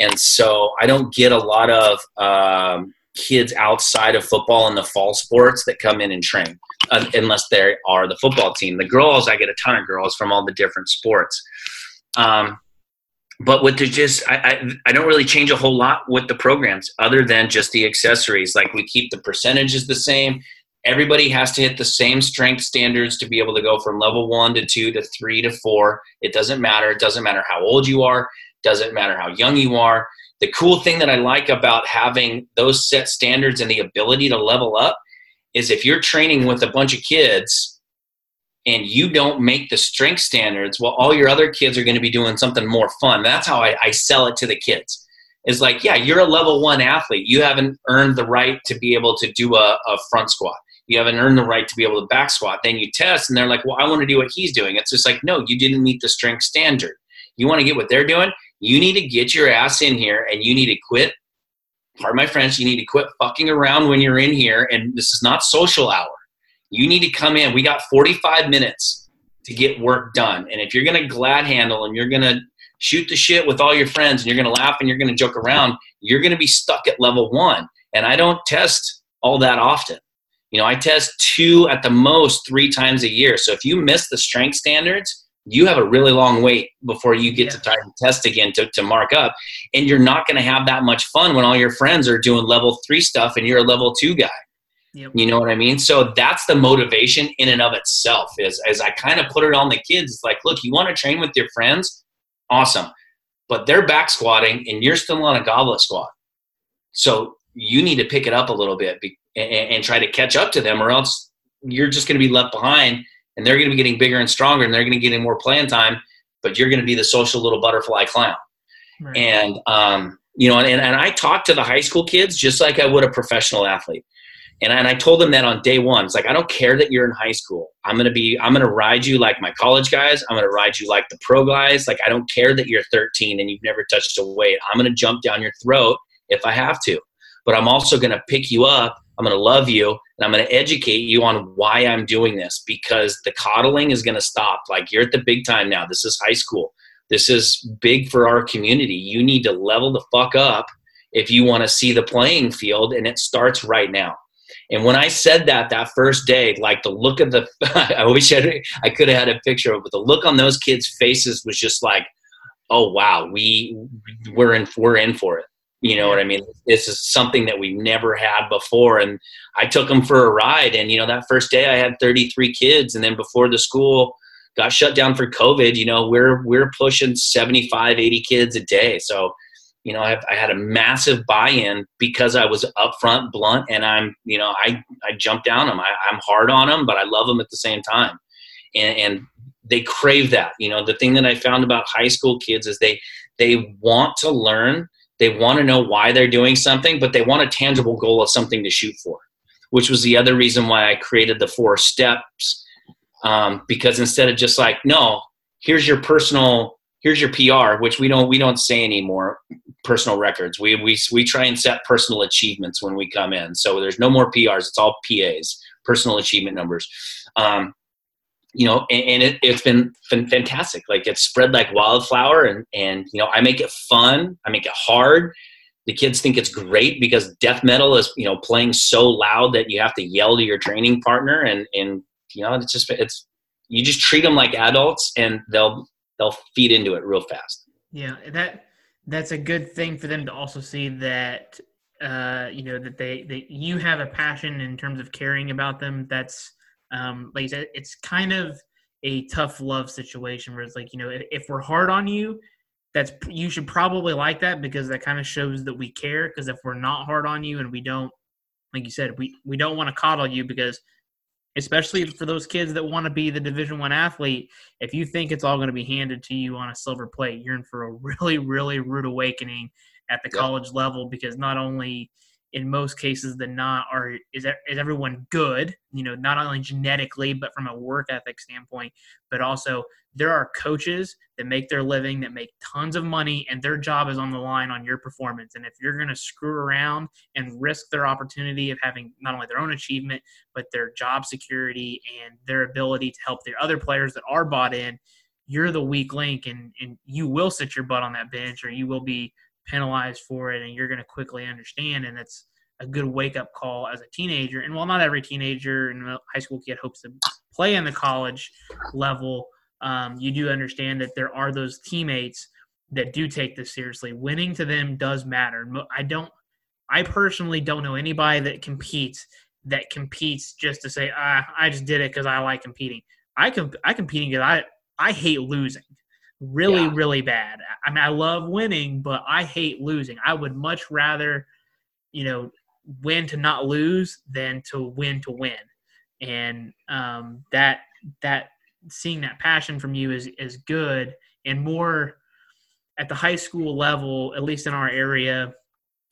And so I don't get a lot of um, kids outside of football and the fall sports that come in and train, uh, unless they are the football team. The girls, I get a ton of girls from all the different sports. Um, but with the just, I, I, I don't really change a whole lot with the programs other than just the accessories. Like we keep the percentages the same. Everybody has to hit the same strength standards to be able to go from level one to two to three to four. It doesn't matter. It doesn't matter how old you are. Doesn't matter how young you are the cool thing that I like about having those set standards and the ability to level up is if you're training with a bunch of kids and you don't make the strength standards, well, all your other kids are going to be doing something more fun. That's how I, I sell it to the kids. Is like, yeah, you're a level one athlete. You haven't earned the right to be able to do a, a front squat. You haven't earned the right to be able to back squat. Then you test, and they're like, well, I want to do what he's doing. It's just like, no, you didn't meet the strength standard. You want to get what they're doing? You need to get your ass in here and you need to quit. Pardon my French, you need to quit fucking around when you're in here. And this is not social hour. You need to come in. We got 45 minutes to get work done. And if you're going to glad handle and you're going to shoot the shit with all your friends and you're going to laugh and you're going to joke around, you're going to be stuck at level one. And I don't test all that often. You know, I test two at the most three times a year. So if you miss the strength standards, you have a really long wait before you get yeah. to try to test again to, to mark up. And you're not going to have that much fun when all your friends are doing level three stuff and you're a level two guy. Yep. You know what I mean? So that's the motivation in and of itself is as I kind of put it on the kids. It's like, look, you want to train with your friends? Awesome. But they're back squatting and you're still on a goblet squat. So you need to pick it up a little bit and, and try to catch up to them or else you're just going to be left behind and they're going to be getting bigger and stronger and they're going to get in more playing time but you're going to be the social little butterfly clown. Right. and um, you know and, and i talk to the high school kids just like i would a professional athlete. And I, and I told them that on day one it's like i don't care that you're in high school. I'm going to be i'm going to ride you like my college guys. I'm going to ride you like the pro guys. Like i don't care that you're 13 and you've never touched a weight. I'm going to jump down your throat if i have to. But i'm also going to pick you up I'm going to love you and I'm going to educate you on why I'm doing this because the coddling is going to stop. Like you're at the big time now. This is high school. This is big for our community. You need to level the fuck up if you want to see the playing field and it starts right now. And when I said that that first day, like the look of the, I wish I, I could have had a picture of it, but the look on those kids' faces was just like, oh wow, we we're in we're in for it. You know what I mean? This is something that we've never had before. And I took them for a ride. And, you know, that first day I had 33 kids. And then before the school got shut down for COVID, you know, we're, we're pushing 75, 80 kids a day. So, you know, I, I had a massive buy-in because I was upfront, blunt, and I'm, you know, I, I jumped down them. I, I'm hard on them, but I love them at the same time. And, and they crave that. You know, the thing that I found about high school kids is they, they want to learn – they want to know why they're doing something, but they want a tangible goal of something to shoot for, which was the other reason why I created the four steps. Um, because instead of just like, no, here's your personal, here's your PR, which we don't we don't say anymore. Personal records. We we we try and set personal achievements when we come in. So there's no more PRs. It's all PAs, personal achievement numbers. Um, you know, and, it, has been fantastic. Like it's spread like wildflower, and and you know, I make it fun. I make it hard. the kids think it's great because death metal is you know playing so loud that you have to yell to your training partner and and you know it's just it's you just treat them like adults and they'll they'll feed into it real fast yeah that that's a good thing for them to also see that uh you know that they that you have a passion in terms of caring about them that's um like you said it's kind of a tough love situation where it's like you know if, if we're hard on you that's you should probably like that because that kind of shows that we care because if we're not hard on you and we don't like you said we we don't want to coddle you because especially for those kids that want to be the division one athlete if you think it's all going to be handed to you on a silver plate you're in for a really really rude awakening at the yep. college level because not only in most cases than not are is, is everyone good? You know not only genetically but from a work ethic standpoint but also there are coaches that make their living that make tons of money and their job is on the line on your performance. And if you're going to screw around and risk their opportunity of having not only their own achievement but their job security and their ability to help their other players that are bought in you're the weak link and, and you will sit your butt on that bench or you will be penalized for it and you're going to quickly understand and it's a good wake up call as a teenager. And while not every teenager and high school kid hopes to play in the college level um, you do understand that there are those teammates that do take this seriously. Winning to them does matter. I don't i personally don't know anybody that competes that competes just to say ah, i just did it because i like competing. I can i competing because i i hate losing really, yeah. really bad. I mean, I love winning, but I hate losing. I would much rather, you know, win to not lose than to win to win. And um, that that seeing that passion from you is is good and more at the high school level, at least in our area.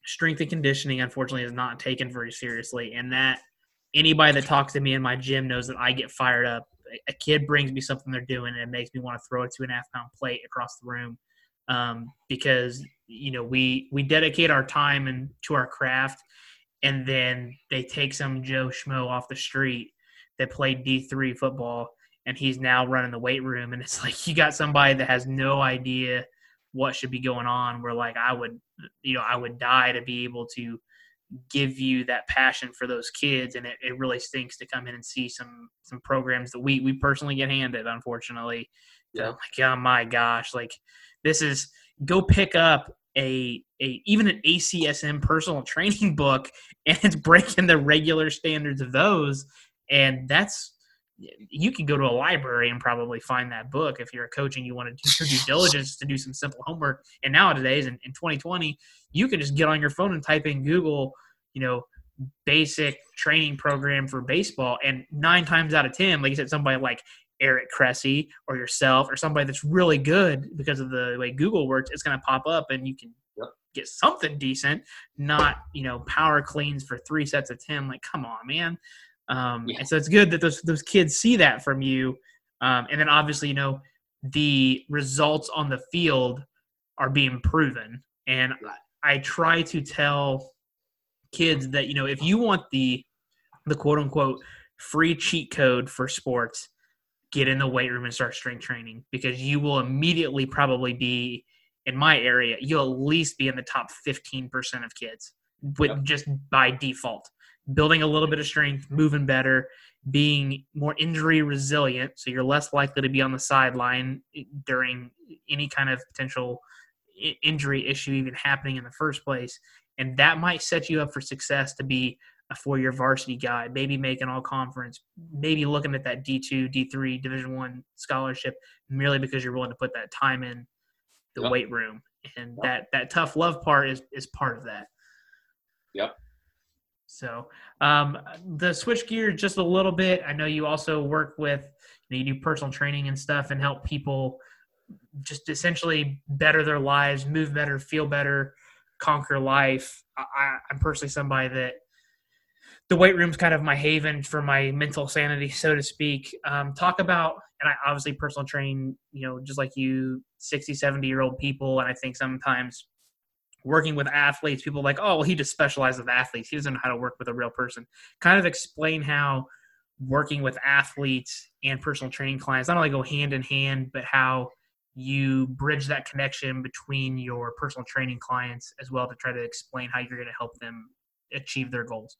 Strength and conditioning, unfortunately, is not taken very seriously, and that anybody that talks to me in my gym knows that I get fired up a kid brings me something they're doing and it makes me want to throw a two and a half pound plate across the room um, because you know we we dedicate our time and to our craft and then they take some joe schmo off the street that played d3 football and he's now running the weight room and it's like you got somebody that has no idea what should be going on where like i would you know i would die to be able to give you that passion for those kids and it, it really stinks to come in and see some some programs that we we personally get handed unfortunately yeah. like oh my gosh like this is go pick up a a even an ACSM personal training book and it's breaking the regular standards of those and that's you can go to a library and probably find that book if you're a coach and you want to do your due diligence to do some simple homework. And nowadays, in, in 2020, you can just get on your phone and type in Google, you know, basic training program for baseball. And nine times out of 10, like you said, somebody like Eric Cressey or yourself or somebody that's really good because of the way Google works, it's going to pop up and you can get something decent, not, you know, power cleans for three sets of 10. Like, come on, man. Um, yeah. And so it's good that those those kids see that from you. Um, and then obviously, you know, the results on the field are being proven. And I try to tell kids that you know if you want the the quote unquote free cheat code for sports, get in the weight room and start strength training because you will immediately probably be in my area. You'll at least be in the top fifteen percent of kids with yep. just by default building a little bit of strength, moving better, being more injury resilient, so you're less likely to be on the sideline during any kind of potential injury issue even happening in the first place. And that might set you up for success to be a four-year varsity guy, maybe make an all-conference, maybe looking at that D2, D3, Division One scholarship, merely because you're willing to put that time in the yep. weight room. And yep. that that tough love part is is part of that. Yep. So um, the switch gear just a little bit. I know you also work with you, know, you do personal training and stuff and help people just essentially better their lives, move better, feel better, conquer life. I, I'm personally somebody that the weight room's kind of my haven for my mental sanity, so to speak. Um, talk about, and I obviously personal train, you know, just like you, 60, 70 year old people. And I think sometimes working with athletes, people like, oh, well, he just specializes with athletes. He doesn't know how to work with a real person. Kind of explain how working with athletes and personal training clients not only go hand in hand, but how you bridge that connection between your personal training clients as well to try to explain how you're going to help them achieve their goals?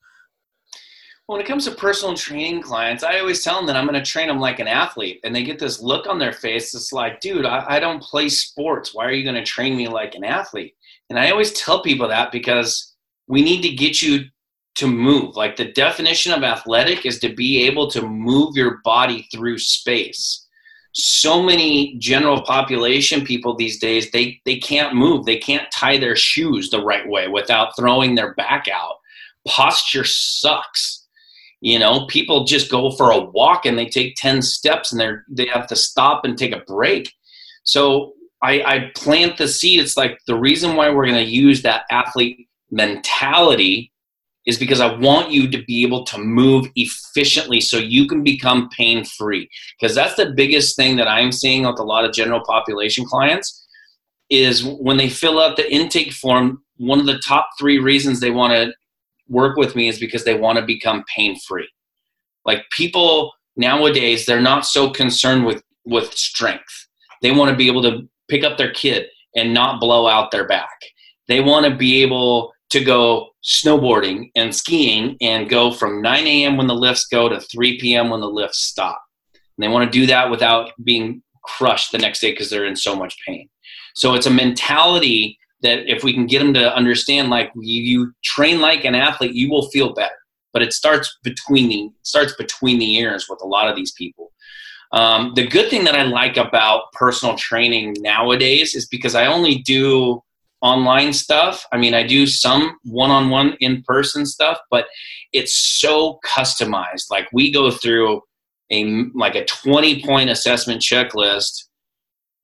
When it comes to personal training clients, I always tell them that I'm going to train them like an athlete. And they get this look on their face. It's like, dude, I, I don't play sports. Why are you going to train me like an athlete? And I always tell people that because we need to get you to move. Like the definition of athletic is to be able to move your body through space. So many general population people these days, they, they can't move. They can't tie their shoes the right way without throwing their back out. Posture sucks. You know, people just go for a walk and they take 10 steps and they're they have to stop and take a break. So I, I plant the seed. It's like the reason why we're going to use that athlete mentality is because I want you to be able to move efficiently so you can become pain free. Because that's the biggest thing that I'm seeing with a lot of general population clients is when they fill out the intake form, one of the top three reasons they want to work with me is because they want to become pain free. Like people nowadays, they're not so concerned with with strength. They want to be able to pick up their kid and not blow out their back. They want to be able to go snowboarding and skiing and go from 9 a.m. when the lifts go to 3 p.m. when the lifts stop. And they want to do that without being crushed the next day because they're in so much pain. So it's a mentality that if we can get them to understand, like you, you train like an athlete, you will feel better. But it starts between the starts between the ears with a lot of these people. Um, the good thing that I like about personal training nowadays is because I only do online stuff. I mean, I do some one on one in person stuff, but it's so customized. Like we go through a like a 20 point assessment checklist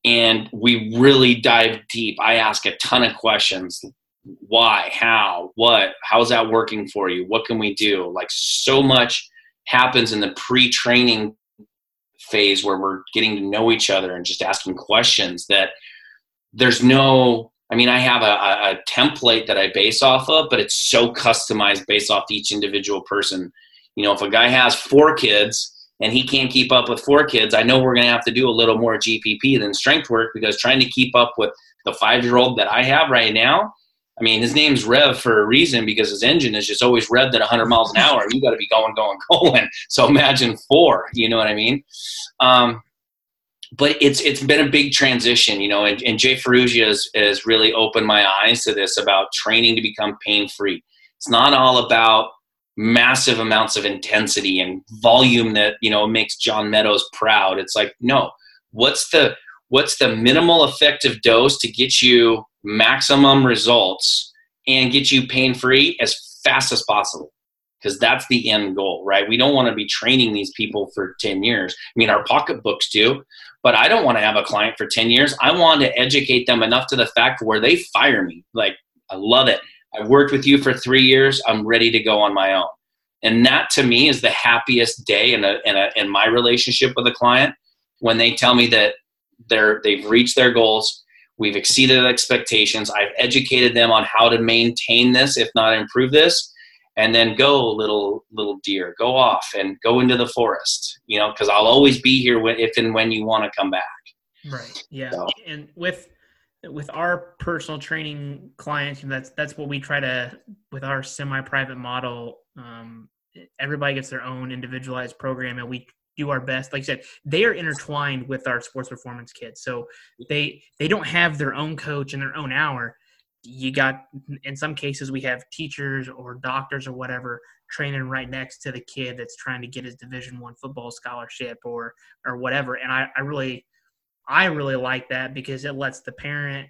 and we really dive deep. I ask a ton of questions. Why, how, what, how's that working for you? What can we do? Like so much happens in the pre-training phase where we're getting to know each other and just asking questions that there's no I mean, I have a, a, template that I base off of, but it's so customized based off each individual person. You know, if a guy has four kids and he can't keep up with four kids, I know we're going to have to do a little more GPP than strength work because trying to keep up with the five year old that I have right now, I mean, his name's Rev for a reason because his engine is just always revved at 100 miles an hour. You got to be going, going, going. So imagine four. You know what I mean? Um, but it's it's been a big transition, you know, and, and Jay Ferruggia has, has really opened my eyes to this about training to become pain free. It's not all about massive amounts of intensity and volume that you know makes John Meadows proud. It's like no, what's the what's the minimal effective dose to get you maximum results and get you pain free as fast as possible because that's the end goal, right? We don't want to be training these people for 10 years. I mean, our pocketbooks do, but I don't want to have a client for 10 years. I want to educate them enough to the fact where they fire me. Like, I love it. I've worked with you for three years. I'm ready to go on my own. And that to me is the happiest day in, a, in, a, in my relationship with a client when they tell me that they're, they've reached their goals. We've exceeded expectations. I've educated them on how to maintain this, if not improve this and then go little little deer go off and go into the forest you know because i'll always be here if and when you want to come back right yeah so. and with with our personal training clients that's that's what we try to with our semi-private model um, everybody gets their own individualized program and we do our best. Like i said they are intertwined with our sports performance kids. So they they don't have their own coach and their own hour. You got in some cases we have teachers or doctors or whatever training right next to the kid that's trying to get his division one football scholarship or or whatever. And I, I really i really like that because it lets the parent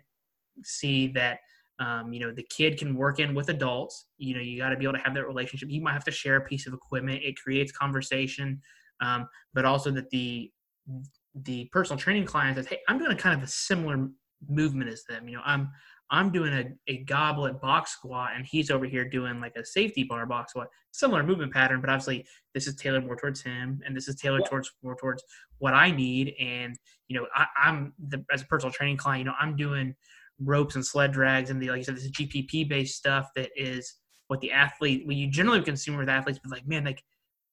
see that um, you know the kid can work in with adults. You know you got to be able to have that relationship. You might have to share a piece of equipment. It creates conversation um, but also that the the personal training client says hey i'm doing a kind of a similar movement as them you know i'm I'm doing a, a goblet box squat and he's over here doing like a safety bar box squat. Similar movement pattern, but obviously this is tailored more towards him and this is tailored yeah. towards more towards what I need. And, you know, I, am the, as a personal training client, you know, I'm doing ropes and sled drags and the, like you said, this is GPP based stuff that is what the athlete, what you generally consume with athletes, but like, man, like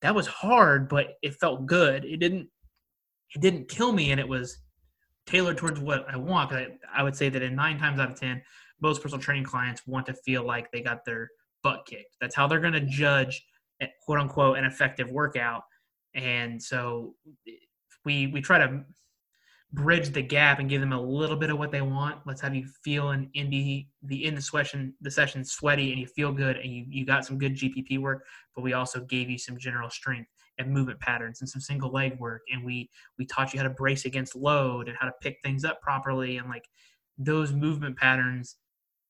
that was hard, but it felt good. It didn't, it didn't kill me and it was tailored towards what I want. I, I would say that in nine times out of ten, most personal training clients want to feel like they got their butt kicked. That's how they're going to judge, quote unquote, an effective workout. And so we we try to bridge the gap and give them a little bit of what they want. Let's have you feel in, in the, the in the session the session sweaty and you feel good and you, you got some good GPP work, but we also gave you some general strength and movement patterns and some single leg work. And we we taught you how to brace against load and how to pick things up properly. And like those movement patterns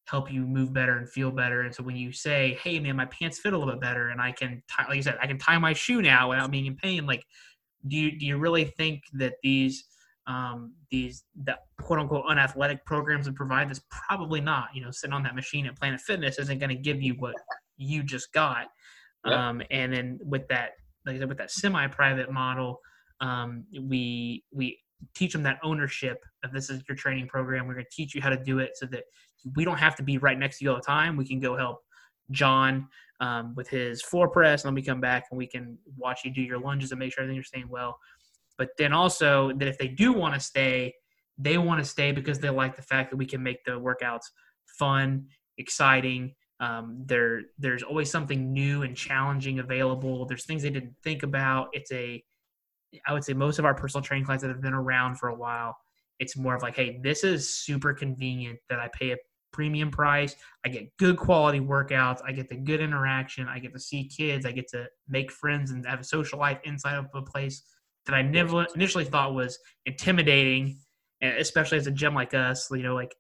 help you move better and feel better. And so when you say hey man my pants fit a little bit better and i can tie, like you said i can tie my shoe now without being in pain like do you do you really think that these um, these the quote unquote unathletic programs would provide this? Probably not. You know, sitting on that machine at Planet Fitness isn't going to give you what you just got. Um, and then with that, like I said, with that semi-private model, um, we we teach them that ownership of this is your training program. We're going to teach you how to do it so that we don't have to be right next to you all the time. We can go help John um, with his floor press, and then we come back and we can watch you do your lunges and make sure everything's staying well. But then also that if they do want to stay, they want to stay because they like the fact that we can make the workouts fun, exciting. Um, there, there's always something new and challenging available. There's things they didn't think about. It's a, I would say most of our personal training clients that have been around for a while, it's more of like, hey, this is super convenient that I pay a premium price. I get good quality workouts. I get the good interaction. I get to see kids. I get to make friends and have a social life inside of a place that I never initially thought was intimidating, especially as a gym like us. You know, like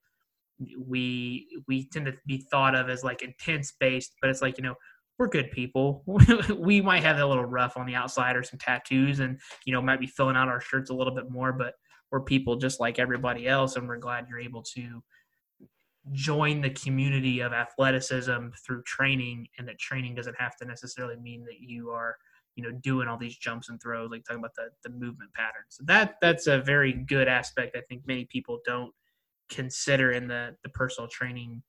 we we tend to be thought of as like intense based, but it's like you know we're good people. we might have a little rough on the outside or some tattoos, and you know might be filling out our shirts a little bit more, but we're people just like everybody else, and we're glad you're able to join the community of athleticism through training and that training doesn't have to necessarily mean that you are you know doing all these jumps and throws like talking about the, the movement patterns so that that's a very good aspect i think many people don't consider in the the personal training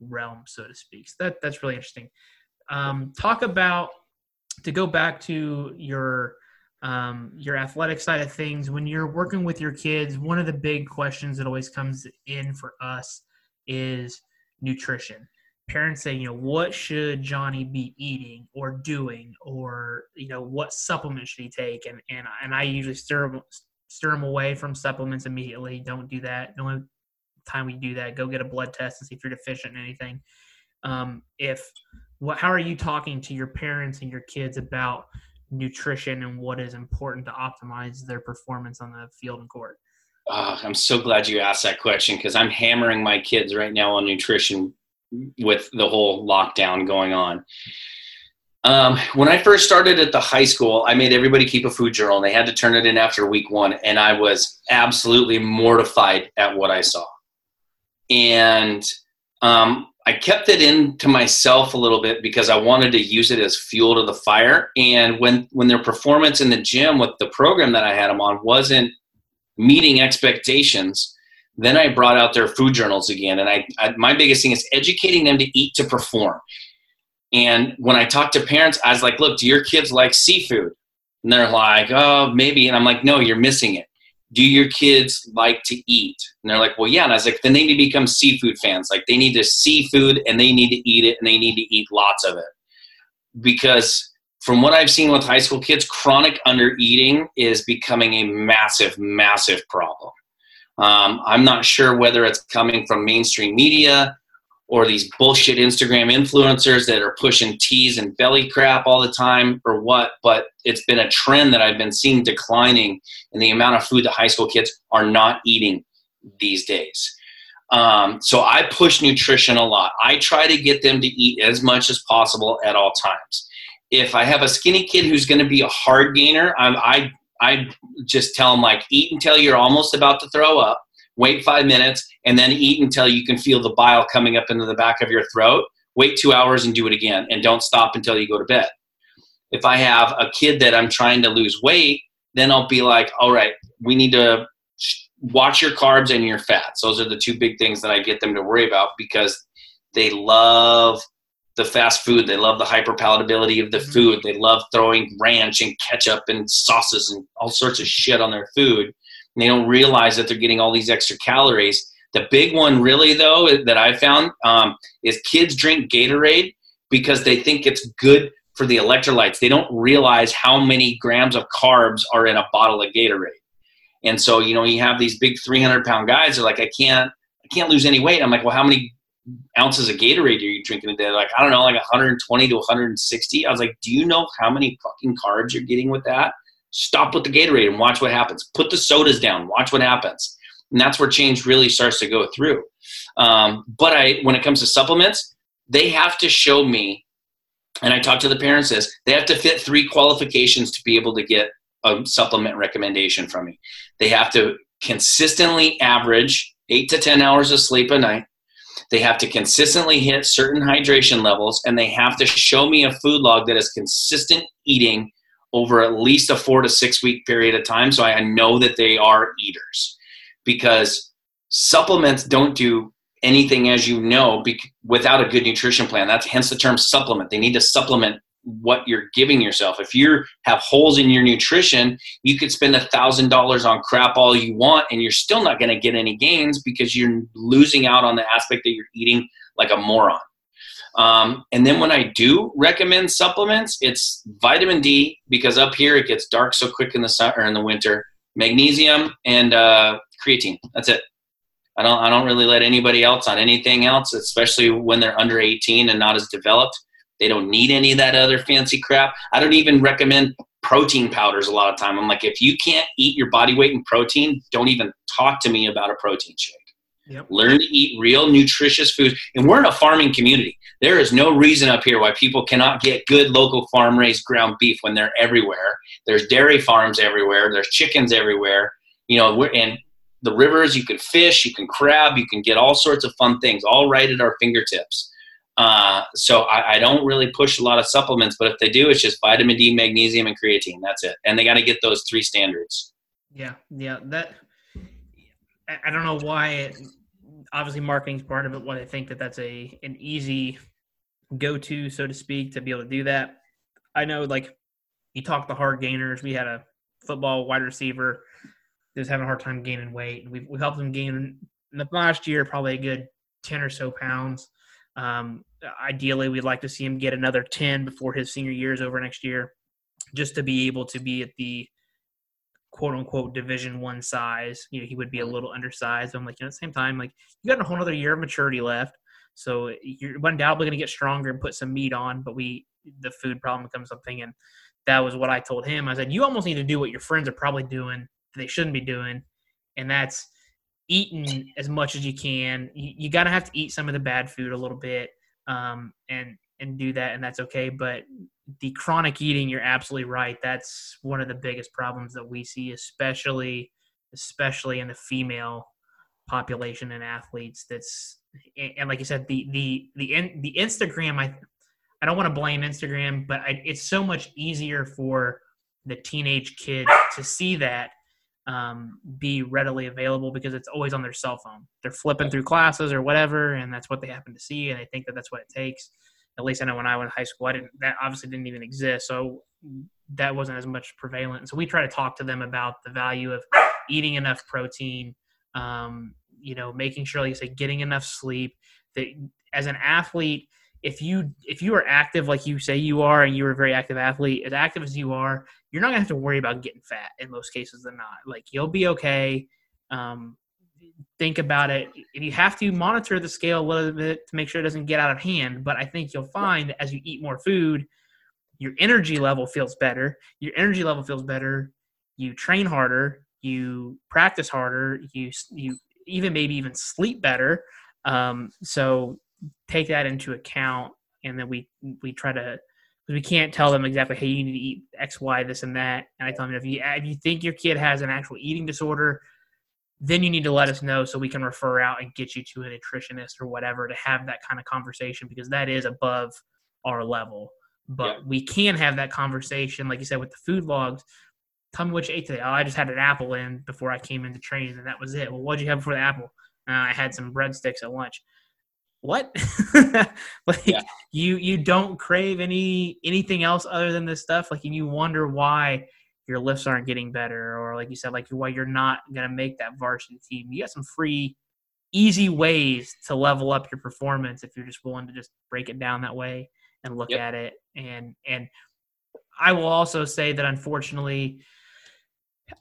realm so to speak. So that that's really interesting. Um, talk about to go back to your um, your athletic side of things when you're working with your kids one of the big questions that always comes in for us is nutrition parents say, you know, what should Johnny be eating or doing, or you know, what supplements should he take? And and and I usually stir stir them away from supplements immediately. Don't do that. The only time we do that, go get a blood test and see if you're deficient in anything. Um, if what, how are you talking to your parents and your kids about nutrition and what is important to optimize their performance on the field and court? Oh, I'm so glad you asked that question because I'm hammering my kids right now on nutrition with the whole lockdown going on. Um, when I first started at the high school, I made everybody keep a food journal, and they had to turn it in after week one, and I was absolutely mortified at what I saw. And um, I kept it in to myself a little bit because I wanted to use it as fuel to the fire. And when when their performance in the gym with the program that I had them on wasn't meeting expectations, then I brought out their food journals again, and I, I, my biggest thing is educating them to eat to perform. And when I talk to parents, I was like, "Look, do your kids like seafood?" And they're like, "Oh, maybe." And I'm like, "No, you're missing it. Do your kids like to eat?" And they're like, "Well, yeah." And I was like, "Then they need to become seafood fans. Like they need to see food and they need to eat it and they need to eat lots of it." Because from what I've seen with high school kids, chronic undereating is becoming a massive, massive problem. Um, I'm not sure whether it's coming from mainstream media or these bullshit Instagram influencers that are pushing teas and belly crap all the time or what, but it's been a trend that I've been seeing declining in the amount of food that high school kids are not eating these days. Um, so I push nutrition a lot. I try to get them to eat as much as possible at all times. If I have a skinny kid who's going to be a hard gainer, I, I I just tell them like eat until you're almost about to throw up, wait five minutes, and then eat until you can feel the bile coming up into the back of your throat. Wait two hours and do it again, and don't stop until you go to bed. If I have a kid that I'm trying to lose weight, then I'll be like, all right, we need to watch your carbs and your fats. Those are the two big things that I get them to worry about because they love the fast food. They love the hyper palatability of the mm-hmm. food. They love throwing ranch and ketchup and sauces and all sorts of shit on their food. and they don't realize that they're getting all these extra calories. The big one, really, though, that I found um, is kids drink Gatorade because they think it's good for the electrolytes. They don't realize how many grams of carbs are in a bottle of Gatorade. And so, you know, you have these big 300 pound guys. They're like, I can't, I can't lose any weight. I'm like, well, how many ounces of Gatorade are you drinking a day? Like, I don't know, like 120 to 160. I was like, do you know how many fucking carbs you're getting with that? Stop with the Gatorade and watch what happens. Put the sodas down. Watch what happens. And that's where change really starts to go through. Um, but I, when it comes to supplements, they have to show me, and I talk to the parents this, they have to fit three qualifications to be able to get a supplement recommendation from me. They have to consistently average eight to 10 hours of sleep a night. They have to consistently hit certain hydration levels, and they have to show me a food log that is consistent eating over at least a four to six week period of time. So I know that they are eaters because supplements don't do anything, as you know, without a good nutrition plan. That's hence the term supplement. They need to supplement what you're giving yourself. If you have holes in your nutrition, you could spend a thousand dollars on crap all you want, and you're still not going to get any gains because you're losing out on the aspect that you're eating like a moron. Um, and then when I do recommend supplements, it's vitamin D because up here it gets dark so quick in the summer in the winter. Magnesium and uh, creatine. That's it. I don't I don't really let anybody else on anything else, especially when they're under 18 and not as developed. They don't need any of that other fancy crap. I don't even recommend protein powders a lot of time. I'm like, if you can't eat your body weight in protein, don't even talk to me about a protein shake. Yep. Learn to eat real nutritious foods. And we're in a farming community. There is no reason up here why people cannot get good local farm raised ground beef when they're everywhere. There's dairy farms everywhere. There's chickens everywhere. You know, we're in the rivers. You can fish, you can crab, you can get all sorts of fun things, all right at our fingertips. Uh, so I, I, don't really push a lot of supplements, but if they do, it's just vitamin D, magnesium, and creatine. That's it. And they got to get those three standards. Yeah, yeah. That I don't know why. It, obviously, marketing's part of it. What I think that that's a an easy go to, so to speak, to be able to do that. I know, like you talk the hard gainers. We had a football wide receiver that was having a hard time gaining weight, and we we helped him gain in the last year probably a good ten or so pounds um, ideally, we'd like to see him get another 10 before his senior year is over next year, just to be able to be at the quote unquote division one size. You know, he would be a little undersized. But I'm like, you know, at the same time, like you got a whole other year of maturity left. So you're undoubtedly going to get stronger and put some meat on, but we, the food problem becomes something. And that was what I told him. I said, you almost need to do what your friends are probably doing that they shouldn't be doing. And that's eating as much as you can. You, you got to have to eat some of the bad food a little bit, um, and and do that, and that's okay. But the chronic eating, you're absolutely right. That's one of the biggest problems that we see, especially especially in the female population and athletes. That's and like you said, the the the the Instagram. I I don't want to blame Instagram, but I, it's so much easier for the teenage kid to see that um, be readily available because it's always on their cell phone. They're flipping through classes or whatever, and that's what they happen to see, and they think that that's what it takes. At least I know when I went to high school, I didn't. That obviously didn't even exist, so that wasn't as much prevalent. So we try to talk to them about the value of eating enough protein. Um, you know, making sure, like you say, getting enough sleep. That as an athlete, if you if you are active like you say you are, and you're a very active athlete, as active as you are, you're not gonna have to worry about getting fat in most cases than not. Like you'll be okay. Um, think about it. if You have to monitor the scale a little bit to make sure it doesn't get out of hand. But I think you'll find as you eat more food, your energy level feels better. Your energy level feels better. You train harder. You practice harder. You you even maybe even sleep better. Um, so take that into account, and then we we try to we can't tell them exactly, hey, you need to eat X, Y, this, and that. And I tell them if you if you think your kid has an actual eating disorder, then you need to let us know so we can refer out and get you to a nutritionist or whatever to have that kind of conversation because that is above our level. But yeah. we can have that conversation, like you said, with the food logs. Tell me what you ate today. Oh, I just had an apple in before I came into training, and that was it. Well, what did you have before the apple? Uh, I had some breadsticks at lunch what like yeah. you you don't crave any anything else other than this stuff like and you wonder why your lifts aren't getting better, or like you said, like why you're not gonna make that varsity team. You got some free, easy ways to level up your performance if you're just willing to just break it down that way and look yep. at it. And and I will also say that unfortunately,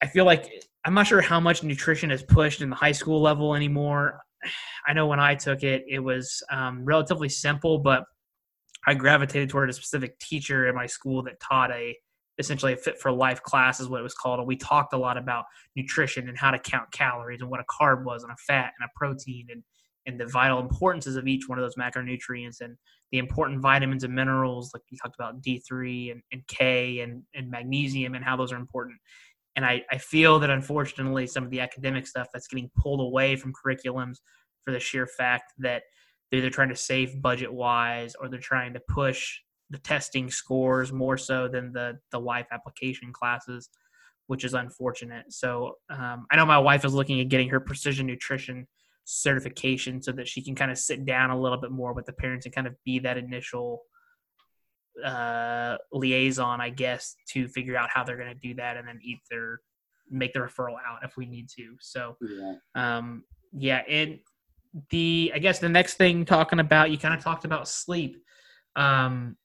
I feel like I'm not sure how much nutrition is pushed in the high school level anymore. I know when I took it, it was um, relatively simple, but I gravitated toward a specific teacher in my school that taught a essentially a fit for life class is what it was called and we talked a lot about nutrition and how to count calories and what a carb was and a fat and a protein and and the vital importances of each one of those macronutrients and the important vitamins and minerals like you talked about d3 and, and k and, and magnesium and how those are important and I, I feel that unfortunately some of the academic stuff that's getting pulled away from curriculums for the sheer fact that they're either trying to save budget wise or they're trying to push the testing scores more so than the the life application classes, which is unfortunate. So um, I know my wife is looking at getting her precision nutrition certification so that she can kind of sit down a little bit more with the parents and kind of be that initial uh, liaison, I guess, to figure out how they're going to do that and then either make the referral out if we need to. So, yeah. um, yeah, and the I guess the next thing talking about you kind of talked about sleep. Um,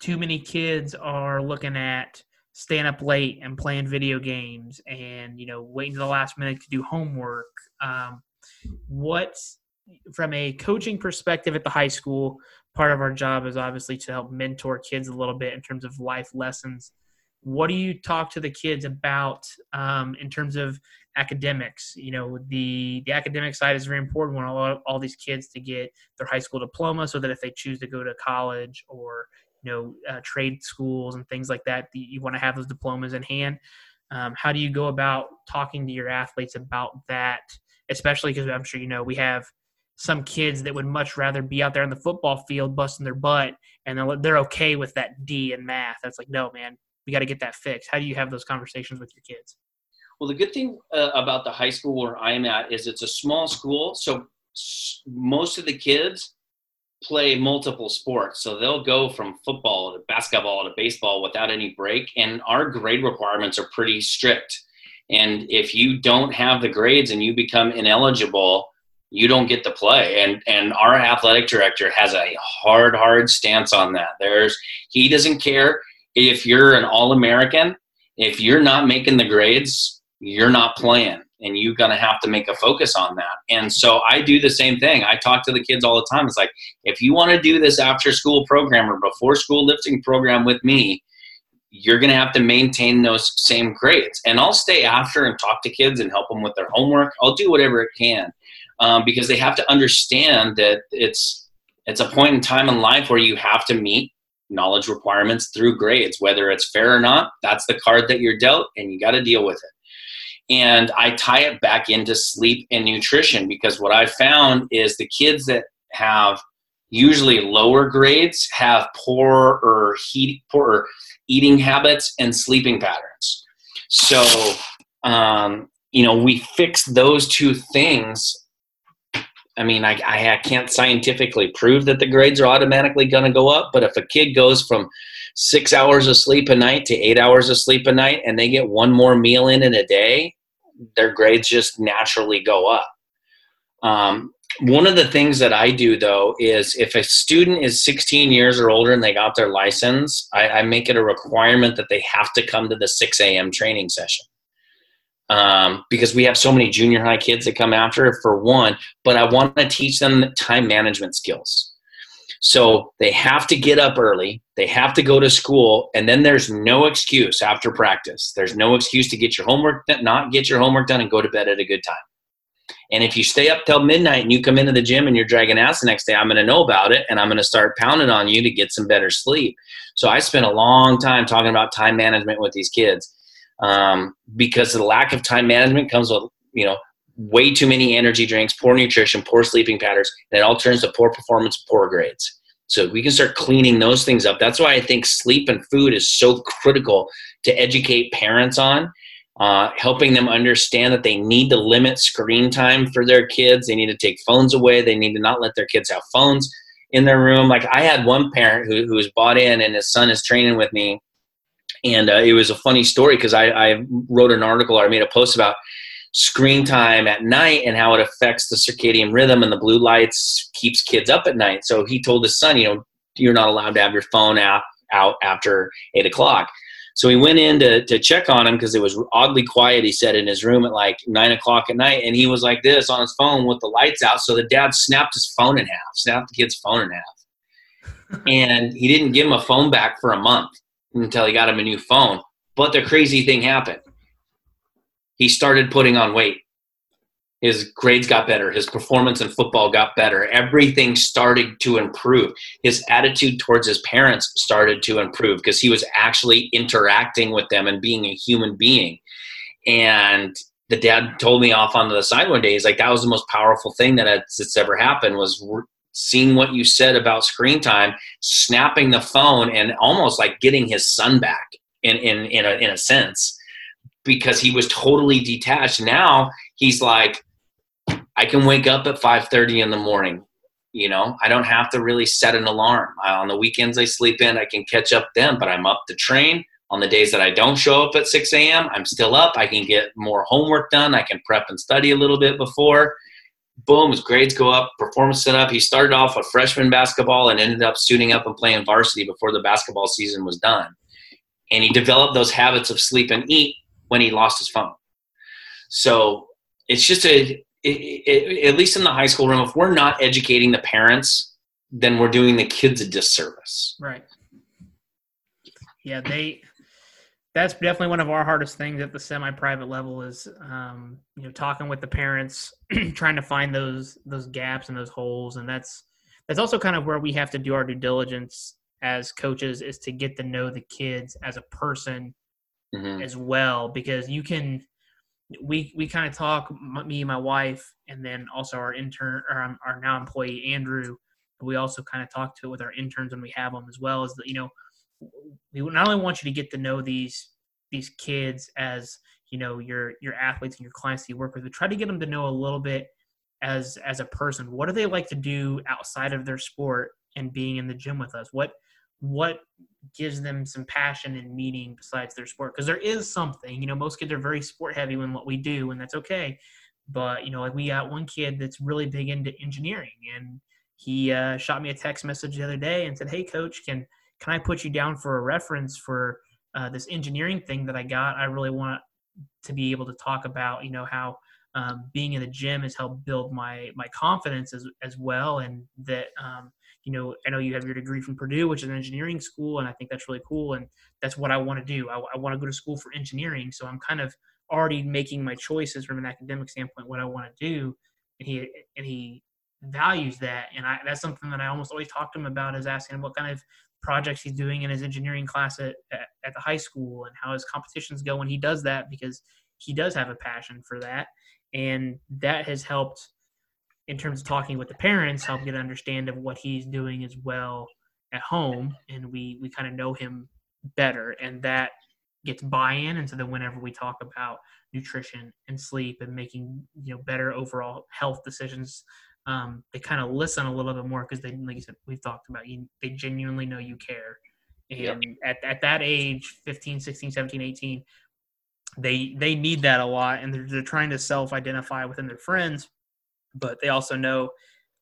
too many kids are looking at staying up late and playing video games and you know waiting to the last minute to do homework. Um, what from a coaching perspective at the high school, part of our job is obviously to help mentor kids a little bit in terms of life lessons. What do you talk to the kids about um, in terms of academics? You know, the the academic side is very important. We want all, all these kids to get their high school diploma, so that if they choose to go to college or you know uh, trade schools and things like that, you want to have those diplomas in hand. Um, how do you go about talking to your athletes about that? Especially because I'm sure you know we have some kids that would much rather be out there on the football field busting their butt and they're, okay with that D in math. That's like, no, man, we got to get that fixed. How do you have those conversations with your kids? Well, the good thing uh, about the high school where I'm at is it's a small school. So most of the kids play multiple sports. So they'll go from football to basketball to baseball without any break. And our grade requirements are pretty strict. And if you don't have the grades and you become ineligible, you don't get to play. And and our athletic director has a hard, hard stance on that. There's he doesn't care if you're an all American, if you're not making the grades, you're not playing. And you're gonna have to make a focus on that. And so I do the same thing. I talk to the kids all the time. It's like, if you want to do this after school program or before school lifting program with me, you're going to have to maintain those same grades. And I'll stay after and talk to kids and help them with their homework. I'll do whatever it can um, because they have to understand that it's it's a point in time in life where you have to meet knowledge requirements through grades whether it's fair or not that's the card that you're dealt and you got to deal with it. And i tie it back into sleep and nutrition because what i found is the kids that have usually lower grades have poor or heat poor eating habits and sleeping patterns. So um, you know we fix those two things I mean, I, I can't scientifically prove that the grades are automatically going to go up, but if a kid goes from six hours of sleep a night to eight hours of sleep a night and they get one more meal in in a day, their grades just naturally go up. Um, one of the things that I do though is if a student is 16 years or older and they got their license, I, I make it a requirement that they have to come to the 6 a.m. training session um, because we have so many junior high kids that come after for one, but I want to teach them time management skills. So they have to get up early, they have to go to school, and then there's no excuse after practice. There's no excuse to get your homework, not get your homework done, and go to bed at a good time. And if you stay up till midnight and you come into the gym and you're dragging ass the next day, I'm going to know about it and I'm going to start pounding on you to get some better sleep. So I spent a long time talking about time management with these kids um, because the lack of time management comes with you know way too many energy drinks, poor nutrition, poor sleeping patterns, and it all turns to poor performance, poor grades. So we can start cleaning those things up. That's why I think sleep and food is so critical to educate parents on, uh, helping them understand that they need to limit screen time for their kids. They need to take phones away. They need to not let their kids have phones in their room. Like I had one parent who, who was bought in and his son is training with me and uh, it was a funny story because I, I wrote an article or I made a post about screen time at night and how it affects the circadian rhythm and the blue lights keeps kids up at night. So he told his son, you know, you're not allowed to have your phone out out after eight o'clock. So he went in to, to check on him because it was oddly quiet, he said, in his room at like nine o'clock at night. And he was like this on his phone with the lights out. So the dad snapped his phone in half, snapped the kid's phone in half. and he didn't give him a phone back for a month until he got him a new phone. But the crazy thing happened. He started putting on weight. His grades got better. His performance in football got better. Everything started to improve. His attitude towards his parents started to improve because he was actually interacting with them and being a human being. And the dad told me off on the side one day, he's like, that was the most powerful thing that has ever happened was seeing what you said about screen time, snapping the phone, and almost like getting his son back in in in a, in a sense because he was totally detached. Now he's like, I can wake up at five thirty in the morning. You know, I don't have to really set an alarm. I, on the weekends I sleep in, I can catch up then, but I'm up to train. On the days that I don't show up at 6 a.m., I'm still up. I can get more homework done. I can prep and study a little bit before boom, his grades go up, performance set up. He started off with freshman basketball and ended up suiting up and playing varsity before the basketball season was done. And he developed those habits of sleep and eat when he lost his phone. So it's just a, it, it, at least in the high school room, if we're not educating the parents, then we're doing the kids a disservice. Right. Yeah, they that's definitely one of our hardest things at the semi-private level is um, you know talking with the parents trying to find those those gaps and those holes and that's that's also kind of where we have to do our due diligence as coaches is to get to know the kids as a person mm-hmm. as well because you can we we kind of talk me and my wife and then also our intern or um, our now employee andrew we also kind of talk to it with our interns when we have them as well as that you know we not only want you to get to know these these kids as you know your your athletes and your clients that you work with, but try to get them to know a little bit as as a person. What do they like to do outside of their sport and being in the gym with us? What what gives them some passion and meaning besides their sport? Because there is something. You know, most kids are very sport heavy in what we do, and that's okay. But you know, like we got one kid that's really big into engineering, and he uh, shot me a text message the other day and said, "Hey, coach, can can I put you down for a reference for uh, this engineering thing that I got? I really want to be able to talk about, you know, how um, being in the gym has helped build my my confidence as as well, and that um, you know, I know you have your degree from Purdue, which is an engineering school, and I think that's really cool, and that's what I want to do. I, I want to go to school for engineering, so I'm kind of already making my choices from an academic standpoint what I want to do, and he and he values that, and I that's something that I almost always talk to him about is asking him what kind of projects he's doing in his engineering class at, at, the high school and how his competitions go when he does that because he does have a passion for that. And that has helped in terms of talking with the parents help get an understand of what he's doing as well at home. And we we kind of know him better. And that gets buy-in and so then whenever we talk about nutrition and sleep and making you know better overall health decisions um, they kind of listen a little bit more because they, like you said, we've talked about you, they genuinely know you care. And yep. at, at that age, 15, 16, 17, 18, they, they need that a lot. And they're, they're trying to self-identify within their friends, but they also know,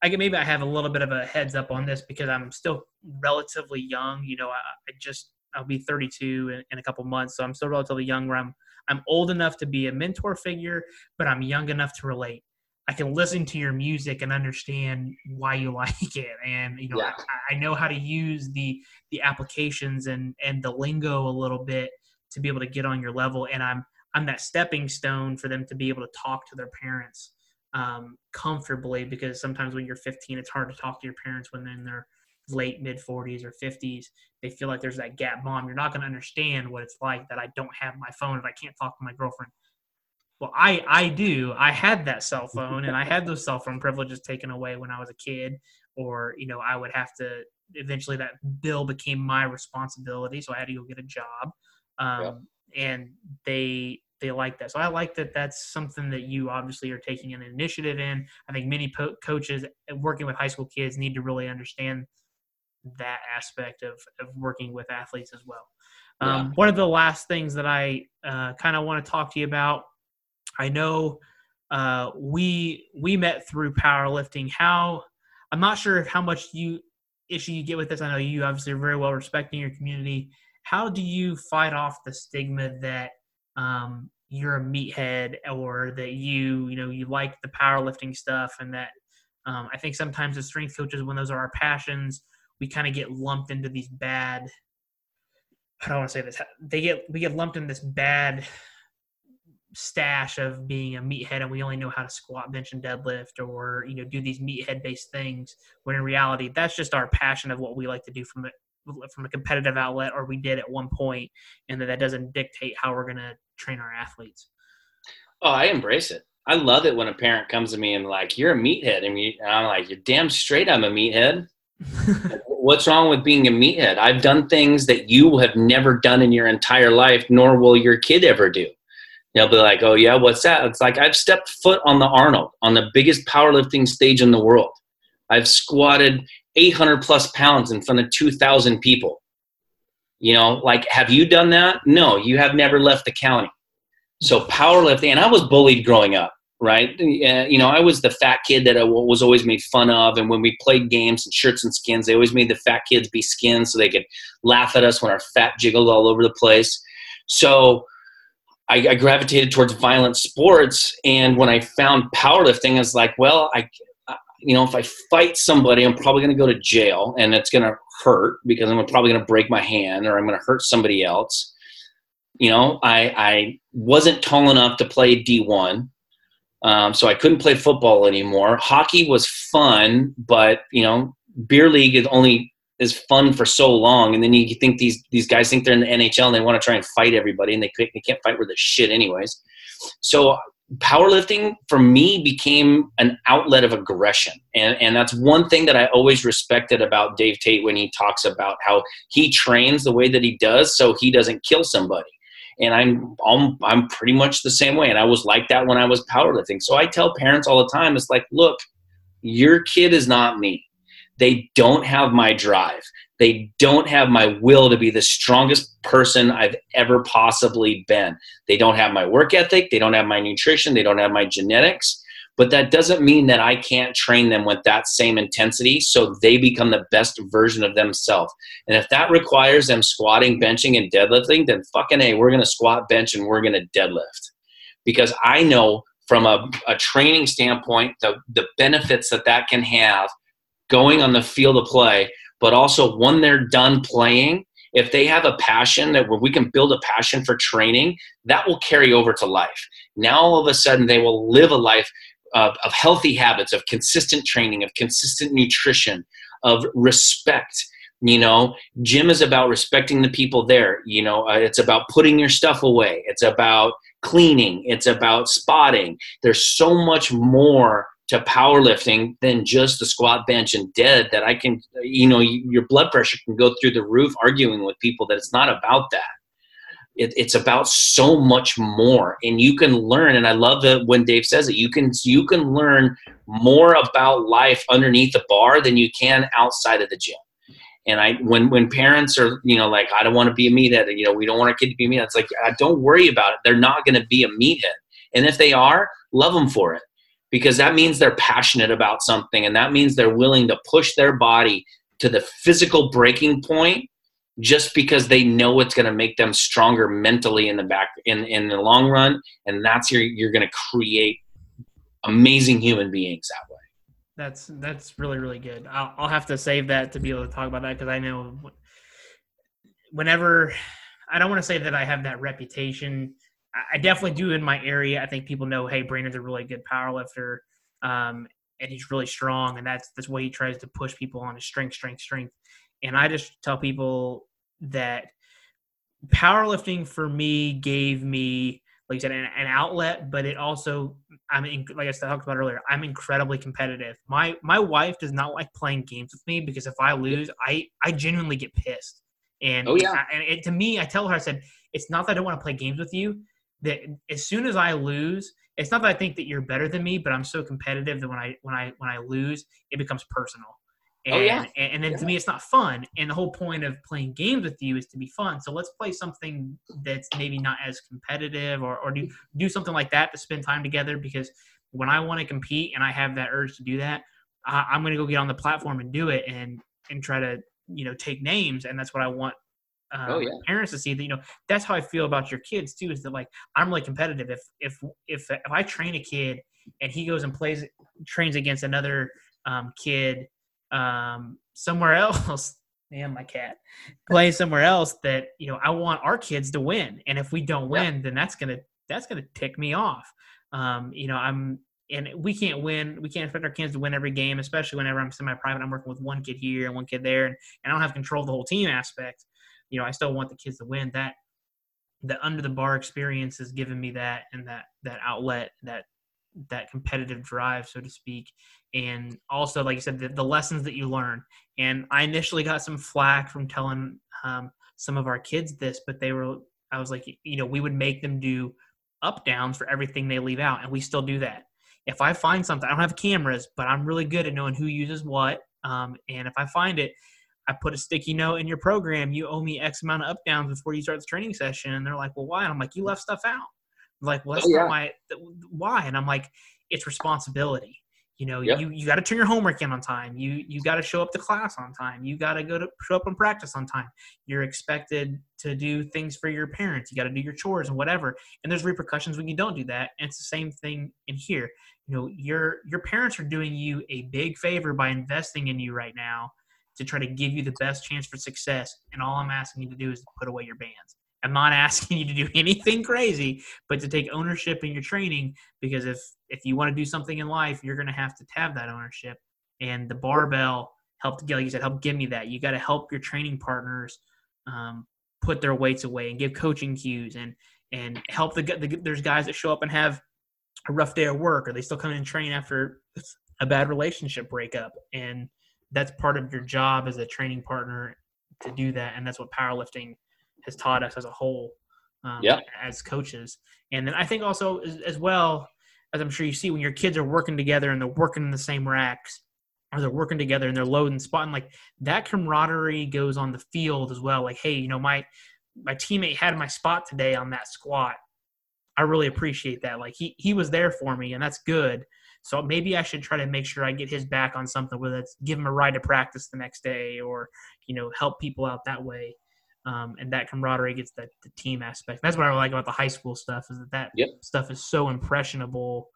I get, maybe I have a little bit of a heads up on this because I'm still relatively young. You know, I, I just, I'll be 32 in, in, a couple months. So I'm still relatively young where I'm, I'm old enough to be a mentor figure, but I'm young enough to relate. I can listen to your music and understand why you like it, and you know yeah. I, I, know how to use the the applications and and the lingo a little bit to be able to get on your level, and I'm I'm that stepping stone for them to be able to talk to their parents um, comfortably because sometimes when you're 15, it's hard to talk to your parents when they're in their late mid 40s or 50s. They feel like there's that gap. Mom, you're not going to understand what it's like that I don't have my phone and I can't talk to my girlfriend well, I I do. I had that cell phone, and I had those cell phone privileges taken away when I was a kid, or you know, I would have to. Eventually, that bill became my responsibility, so I had to go get a job. Um, yeah. And they they like that. So I like that. That's something that you obviously are taking an initiative in. I think many po- coaches working with high school kids need to really understand that aspect of of working with athletes as well. Um, Yeah. One of the last things that I uh, kind of want to talk to you about, I know uh, we we met through powerlifting. How I'm not sure how much you issue you get with this. I know you obviously are very well respected in your community. How do you fight off the stigma that um, you're a meathead or that you you know you like the powerlifting stuff and that um, I think sometimes as strength coaches when those are our passions we kind of get lumped into these bad I don't want to say this they get we get lumped in this bad stash of being a meathead and we only know how to squat bench and deadlift or you know do these meathead based things when in reality that's just our passion of what we like to do from a from a competitive outlet or we did at one point and that that doesn't dictate how we're going to train our athletes Oh, I embrace it. I love it when a parent comes to me and like, "You're a meathead," and, and I'm like, "You're damn straight. I'm a meathead. What's wrong with being a meathead? I've done things that you have never done in your entire life, nor will your kid ever do." They'll be like, "Oh yeah, what's that?" It's like I've stepped foot on the Arnold on the biggest powerlifting stage in the world. I've squatted 800 plus pounds in front of 2,000 people. You know, like, have you done that? No, you have never left the county. So powerlifting, and I was bullied growing up, right? You know, I was the fat kid that I was always made fun of. And when we played games and shirts and skins, they always made the fat kids be skins so they could laugh at us when our fat jiggled all over the place. So I, I gravitated towards violent sports. And when I found powerlifting, I was like, well, I, you know, if I fight somebody, I'm probably going to go to jail and it's going to hurt because I'm probably going to break my hand or I'm going to hurt somebody else you know i i wasn't tall enough to play d1 um, so i couldn't play football anymore hockey was fun but you know beer league is only is fun for so long and then you think these these guys think they're in the nhl and they want to try and fight everybody and they, they can't fight with the shit anyways so powerlifting for me became an outlet of aggression and and that's one thing that i always respected about dave tate when he talks about how he trains the way that he does so he doesn't kill somebody and I'm, I'm I'm pretty much the same way. And I was like that when I was powerlifting. So I tell parents all the time, it's like, look, your kid is not me. They don't have my drive. They don't have my will to be the strongest person I've ever possibly been. They don't have my work ethic. They don't have my nutrition. They don't have my genetics. But that doesn't mean that I can't train them with that same intensity so they become the best version of themselves. And if that requires them squatting, benching, and deadlifting, then fucking A, we're going to squat, bench, and we're going to deadlift. Because I know from a, a training standpoint the, the benefits that that can have going on the field of play, but also when they're done playing, if they have a passion that we can build a passion for training, that will carry over to life. Now all of a sudden they will live a life of, of healthy habits, of consistent training, of consistent nutrition, of respect. You know, gym is about respecting the people there. You know, uh, it's about putting your stuff away. It's about cleaning. It's about spotting. There's so much more to powerlifting than just the squat, bench, and dead that I can, you know, your blood pressure can go through the roof arguing with people that it's not about that. It, it's about so much more and you can learn and i love that when dave says it you can you can learn more about life underneath the bar than you can outside of the gym. And i when when parents are you know like i don't want to be a meathead you know we don't want our kid to be a meathead it's like don't worry about it. They're not going to be a meathead. And if they are love them for it because that means they're passionate about something and that means they're willing to push their body to the physical breaking point just because they know it's going to make them stronger mentally in the back in in the long run and that's your you're going to create amazing human beings that way That's that's really really good. I'll, I'll have to save that to be able to talk about that because I know whenever I don't want to say that I have that reputation. I- definitely do in my area. I think people know, hey, Brainerd's a really good power lifter, um, and he's really strong, and that's that's what he tries to push people on is strength, strength, strength. And I just tell people that powerlifting for me gave me, like I said, an, an outlet, but it also, I'm in, like I said, I talked about earlier, I'm incredibly competitive. My my wife does not like playing games with me because if I lose, I I genuinely get pissed. And Oh, yeah. I- and it, to me, I tell her, I said, it's not that I don't want to play games with you. That as soon as I lose, it's not that I think that you're better than me, but I'm so competitive that when I when I when I lose, it becomes personal. And, oh, yeah. and, and then yeah. to me, it's not fun. And the whole point of playing games with you is to be fun. So let's play something that's maybe not as competitive or, or do, do something like that to spend time together because when I want to compete and I have that urge to do that, I, I'm going to go get on the platform and do it and, and try to, you know, take names. And that's what I want um, oh, yeah. parents to see that you know that's how I feel about your kids too. Is that like I'm really competitive. If if if if I train a kid and he goes and plays trains against another um, kid um, somewhere else, man, my cat plays somewhere else that you know I want our kids to win, and if we don't win, yeah. then that's gonna that's gonna tick me off. Um, you know, I'm and we can't win. We can't expect our kids to win every game, especially whenever I'm semi-private. I'm working with one kid here and one kid there, and, and I don't have control of the whole team aspect. You know, I still want the kids to win. That the under the bar experience has given me that and that that outlet, that that competitive drive, so to speak. And also, like you said, the, the lessons that you learn. And I initially got some flack from telling um, some of our kids this, but they were, I was like, you know, we would make them do up downs for everything they leave out, and we still do that. If I find something, I don't have cameras, but I'm really good at knowing who uses what. Um, and if I find it, I put a sticky note in your program. You owe me X amount of up downs before you start the training session. And they're like, well, why? And I'm like, you left stuff out like well that's oh, yeah. not my why and i'm like it's responsibility you know yep. you, you got to turn your homework in on time you you got to show up to class on time you got to go to show up and practice on time you're expected to do things for your parents you got to do your chores and whatever and there's repercussions when you don't do that and it's the same thing in here you know your your parents are doing you a big favor by investing in you right now to try to give you the best chance for success and all i'm asking you to do is put away your bands I'm not asking you to do anything crazy, but to take ownership in your training because if if you want to do something in life, you're going to have to have that ownership. And the barbell helped, like you said, help give me that. You got to help your training partners um, put their weights away and give coaching cues and and help the, the there's guys that show up and have a rough day of work or they still come in and train after a bad relationship breakup and that's part of your job as a training partner to do that and that's what powerlifting has taught us as a whole um, yeah. as coaches. And then I think also as, as, well, as I'm sure you see, when your kids are working together and they're working in the same racks or they're working together and they're loading spotting, like that camaraderie goes on the field as well. Like, hey, you know, my my teammate had my spot today on that squat. I really appreciate that. Like he he was there for me, and that's good. So maybe I should try to make sure I get his back on something, whether it's give him a ride to practice the next day or you know help people out that way um, and that camaraderie gets the, the team aspect. That's what I like about the high school stuff is that that yep. stuff is so impressionable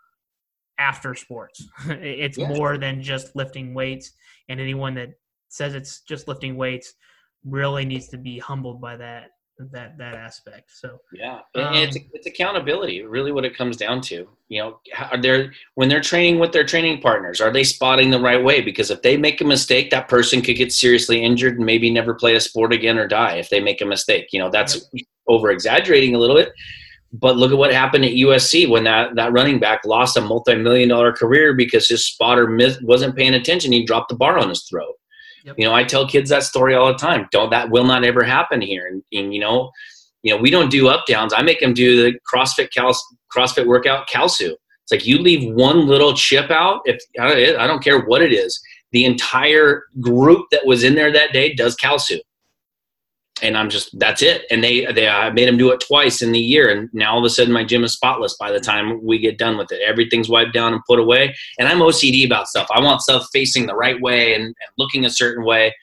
after sports. it's more than just lifting weights, and anyone that says it's just lifting weights really needs to be humbled by that that that aspect. So yeah, um, it's it's accountability. Really, what it comes down to. You know, are they when they're training with their training partners, are they spotting the right way? Because if they make a mistake, that person could get seriously injured and maybe never play a sport again or die if they make a mistake. You know, that's yep. over exaggerating a little bit. But look at what happened at USC when that, that running back lost a multi-million dollar career because his spotter wasn't paying attention. He dropped the bar on his throat. Yep. You know, I tell kids that story all the time. Don't that will not ever happen here. And, and you know, you know, we don't do up downs. I make them do the CrossFit Cal, CrossFit workout Kalsu. It's like you leave one little chip out. If I don't care what it is, the entire group that was in there that day does Kalsu and I'm just that's it. And they they I made them do it twice in the year, and now all of a sudden my gym is spotless by the time we get done with it. Everything's wiped down and put away. And I'm OCD about stuff. I want stuff facing the right way and, and looking a certain way.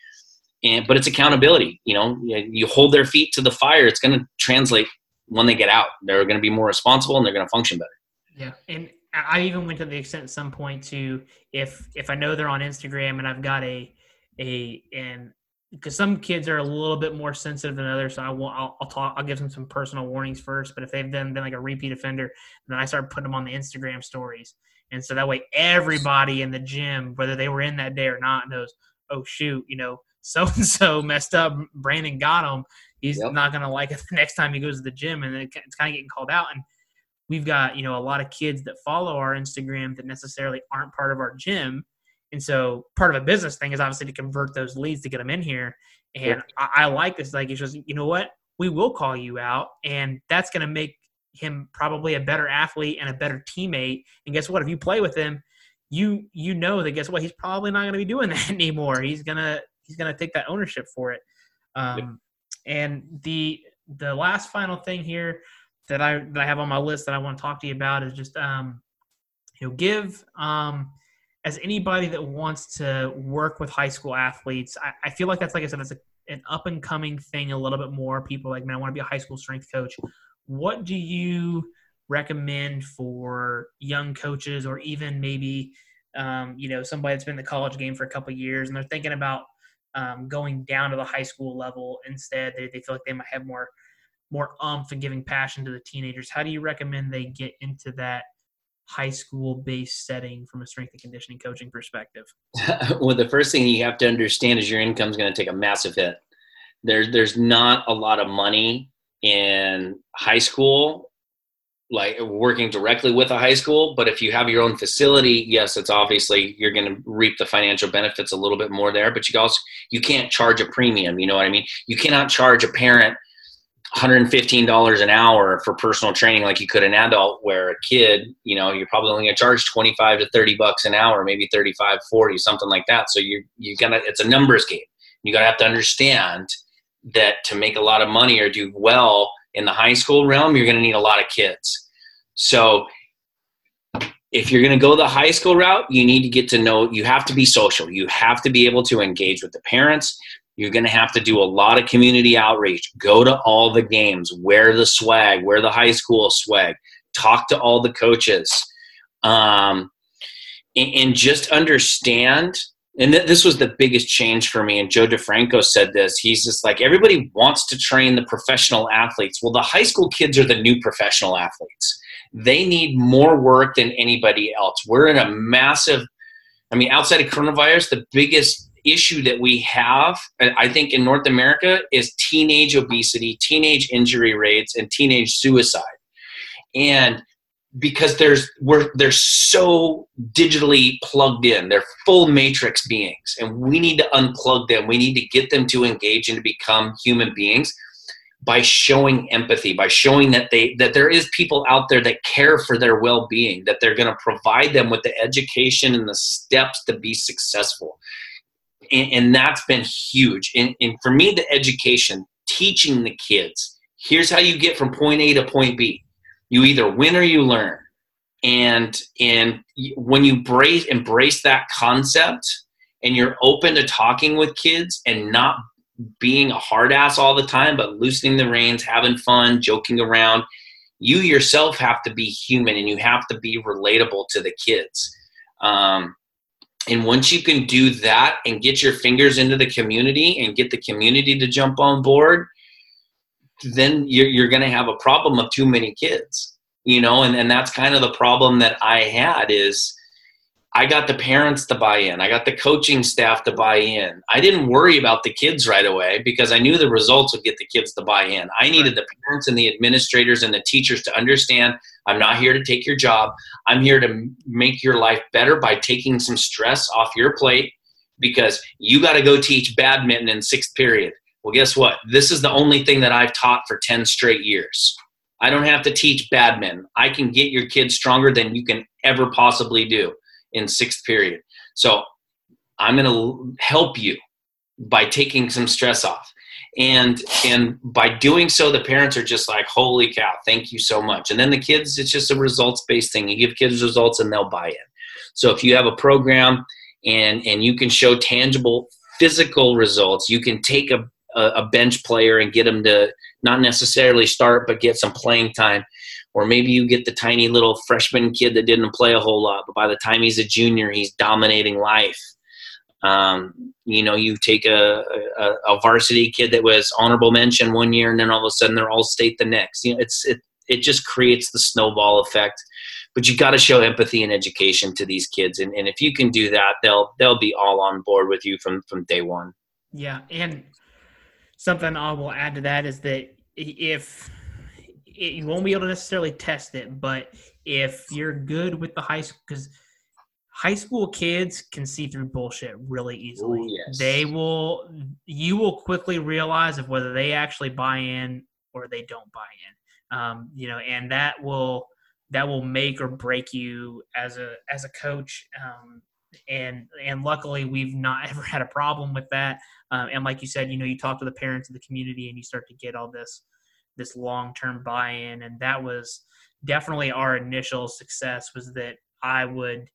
And but it's accountability. You know, you hold their feet to the fire. It's going to translate when they get out. They're going to be more responsible and they're going to function better. Yeah, and I even went to the extent at some point to if if I know they're on Instagram and I've got a a and because some kids are a little bit more sensitive than others. So I will, I'll, I'll, talk, I'll give them some personal warnings first. But if they've been, been like a repeat offender, then I start putting them on the Instagram stories. And so that way everybody in the gym, whether they were in that day or not, knows, oh shoot, you know, so and so messed up. Brandon got him. He's yep. not going to like it the next time he goes to the gym. And it's kind of getting called out. And we've got, you know, a lot of kids that follow our Instagram that necessarily aren't part of our gym and so part of a business thing is obviously to convert those leads to get them in here. And yeah. I, I, like this. Like, it's just, you know what? We will call you out. And that's going to make him probably a better athlete and a better teammate. And guess what? If you play with him, you you know that guess what he's probably not going to be doing that anymore. He's gonna he's gonna take that ownership for it. Um. And the the last final thing here that I that I have on my list that I want to talk to you about is just um, you know give um, as anybody that wants to work with high school athletes. I, I feel like that's like I said, it's a, an up and coming thing a little bit more. People like, man, I want to be a high school strength coach. What do you recommend for young coaches or even maybe um, you know somebody that's been in the college game for a couple years and they're thinking about um, going down to the high school level instead they, they feel like they might have more more umph and giving passion to the teenagers how do you recommend they get into that high school based setting from a strength and conditioning coaching perspective? Well the first thing you have to understand is your income is going to take a massive hit. There's there's not a lot of money in high school like working directly with a high school but if you have your own facility yes it's obviously you're going to reap the financial benefits a little bit more there but you also you can't charge a premium you know what i mean? You cannot charge a parent $115 an hour for personal training like you could an adult where a kid you know you're probably only going to charge 25 to 30 bucks an hour maybe 35 40 something like that so you're you're gonna. it's a numbers game you gotta have to understand that to make a lot of money or do well in the high school realm you're to need a lot of kids so if you're going to go the high school route, you need to get to know, you have to be social. You have to be able to engage with the parents. You're going to have to do a lot of community outreach. Go to all the games, wear the swag, wear the high school swag, talk to all the coaches. Um, and, and just understand and th- this was the biggest change for me. And Joe DeFranco said this. He's just like, everybody wants to train the professional athletes. Well, the high school kids are the new professional athletes they need more work than anybody else. We're in a massive, I mean, outside of coronavirus, the biggest issue that we have, uh, I think, in North America is teenage obesity, teenage injury rates, and teenage suicide. And because there's we're they're so digitally plugged in they're full matrix beings and we need to unplug them we need to get them to engage and to become human beings by showing empathy by showing that they that there is people out there that care for their well-being that they're going to provide them with the education and the steps to be successful and, and that's been huge and, and for me the education teaching the kids here's how you get from point a to point b you either win or you learn and and when you embrace embrace that concept and you're open to talking with kids and not being a hard ass all the time, but loosening the reins, having fun, joking around. You yourself have to be human and you have to be relatable to the kids. Um, and once you can do that and get your fingers into the community and get the community to jump on board, then you're, you're going to have a problem of too many kids, you know, and, and that's kind of the problem that I had is I got the parents to buy in. I got the coaching staff to buy in. I didn't worry about the kids right away because I knew the results would get the kids to buy in. I needed the parents and the administrators and the teachers to understand I'm not here to take your job. I'm here to make your life better by taking some stress off your plate because you got to go teach badminton in sixth period. Well, guess what? This is the only thing that I've taught for 10 straight years. I don't have to teach badminton. I can get your kids stronger than you can ever possibly do in sixth period. So I'm going to help you by taking some stress off. And and by doing so, the parents are just like, "Holy cow! Thank you so much." And then the kids, it's just a results based thing. You give kids results, and they'll buy in. So if you have a program and and you can show tangible physical results, you can take a a bench player and get them to not necessarily start, but get some playing time or maybe you get the tiny little freshman kid that didn't play a whole lot, but by the time he's a junior, he's dominating life. Um, you know, you take a, a, a, varsity kid that was honorable mention one year, and then all of a sudden they're all state the next. You know, it's it it just creates the snowball effect. But you got to show empathy and education to these kids, and, and if you can do that, they'll they'll be all on board with you from from day one. Yeah, and something I will add to that is that if it, you won't be able to necessarily test it, but if you're good with the high school, because high school kids can see through bullshit really easily. Ooh, yes. They will, you will quickly realize of whether they actually buy in or they don't buy in. Um, you know, and that will that will make or break you as a as a coach. Um, and and luckily we've not ever had a problem with that. Um, and like you said, you know, you talk to the parents of the community and you start to get all this this long term buy in, and that was definitely our initial success. Was that I would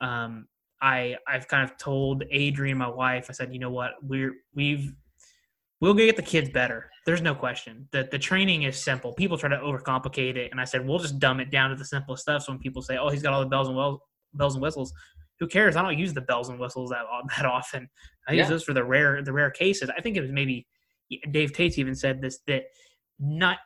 um, I I've kind of told Adrian, my wife, I said, you know what, we're we've we'll get the kids better. There's no question. that the training is simple. People try to overcomplicate it, and I said we'll just dumb it down to the simplest stuff. So when people say, "Oh, he's got all the bells and well, bells and whistles," who cares? I don't use the bells and whistles that that often. I use those for the rare the rare cases. I think it was maybe Dave Tate even said this that not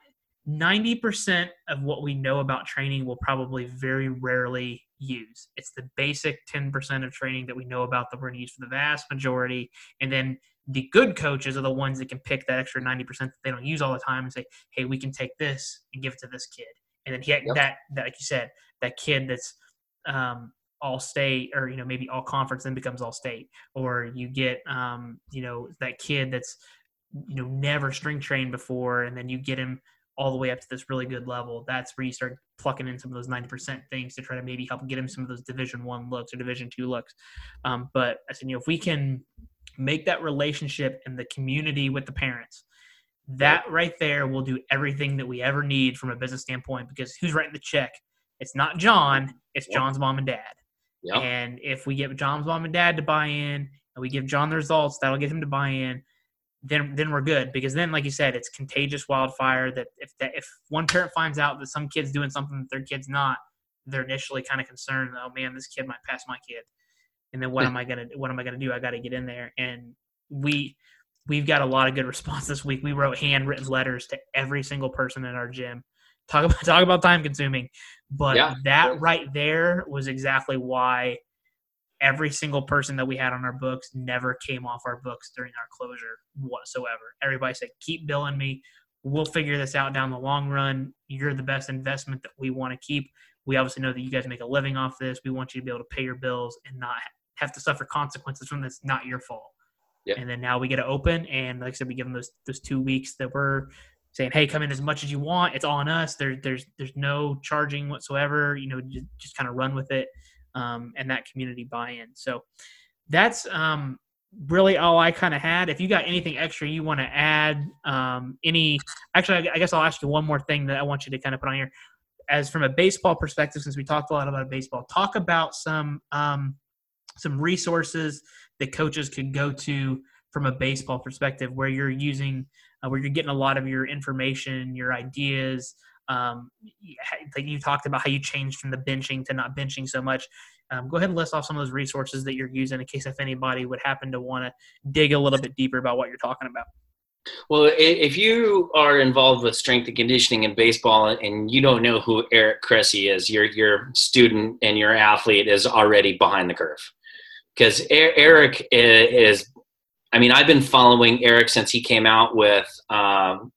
ninety percent of what we know about training will probably very rarely use. It's the basic ten percent of training that we know about that we're going to use for the vast majority, and then the good coaches are the ones that can pick that extra 90% that they don't use all the time and say, hey, we can take this and give it to this kid. And then he, yep. that, that, like you said, that kid that's um, all state or, you know, maybe all conference then becomes all state. Or you get, um, you know, that kid that's, you know, never string trained before and then you get him all the way up to this really good level. That's where you start plucking in some of those 90% things to try to maybe help get him some of those division one looks or division two looks. Um, but I said, you know, if we can – make that relationship and the community with the parents that right there will do everything that we ever need from a business standpoint because who's writing the check it's not john it's john's mom and dad yep. and if we get john's mom and dad to buy in and we give john the results that'll get him to buy in then then we're good because then like you said it's contagious wildfire that if that if one parent finds out that some kid's doing something that their kid's not they're initially kind of concerned oh man this kid might pass my kid and then what am I gonna what am I gonna do? I got to get in there, and we we've got a lot of good response this week. We wrote handwritten letters to every single person in our gym. Talk about talk about time consuming, but yeah, that right there was exactly why every single person that we had on our books never came off our books during our closure whatsoever. Everybody said, "Keep billing me. We'll figure this out down the long run. You're the best investment that we want to keep. We obviously know that you guys make a living off this. We want you to be able to pay your bills and not have to suffer consequences from this. Not your fault. Yep. And then now we get to open, and like I said, we give them those those two weeks that we're saying, "Hey, come in as much as you want. It's on us. There's there's there's no charging whatsoever. You know, just, just kind of run with it." Um, and that community buy-in. So that's um, really all I kind of had. If you got anything extra you want to add, um, any actually, I guess I'll ask you one more thing that I want you to kind of put on here. As from a baseball perspective, since we talked a lot about baseball, talk about some um, some resources that coaches could go to from a baseball perspective where you're using uh, where you're getting a lot of your information your ideas um, like you talked about how you changed from the benching to not benching so much. Um, go ahead and list off some of those resources that you're using in case if anybody would happen to want to dig a little bit deeper about what you're talking about. Well, if you are involved with strength and conditioning in baseball and you don't know who Eric Cressey is, your your student and your athlete is already behind the curve. Because Eric is, I mean, I've been following Eric since he came out with, um,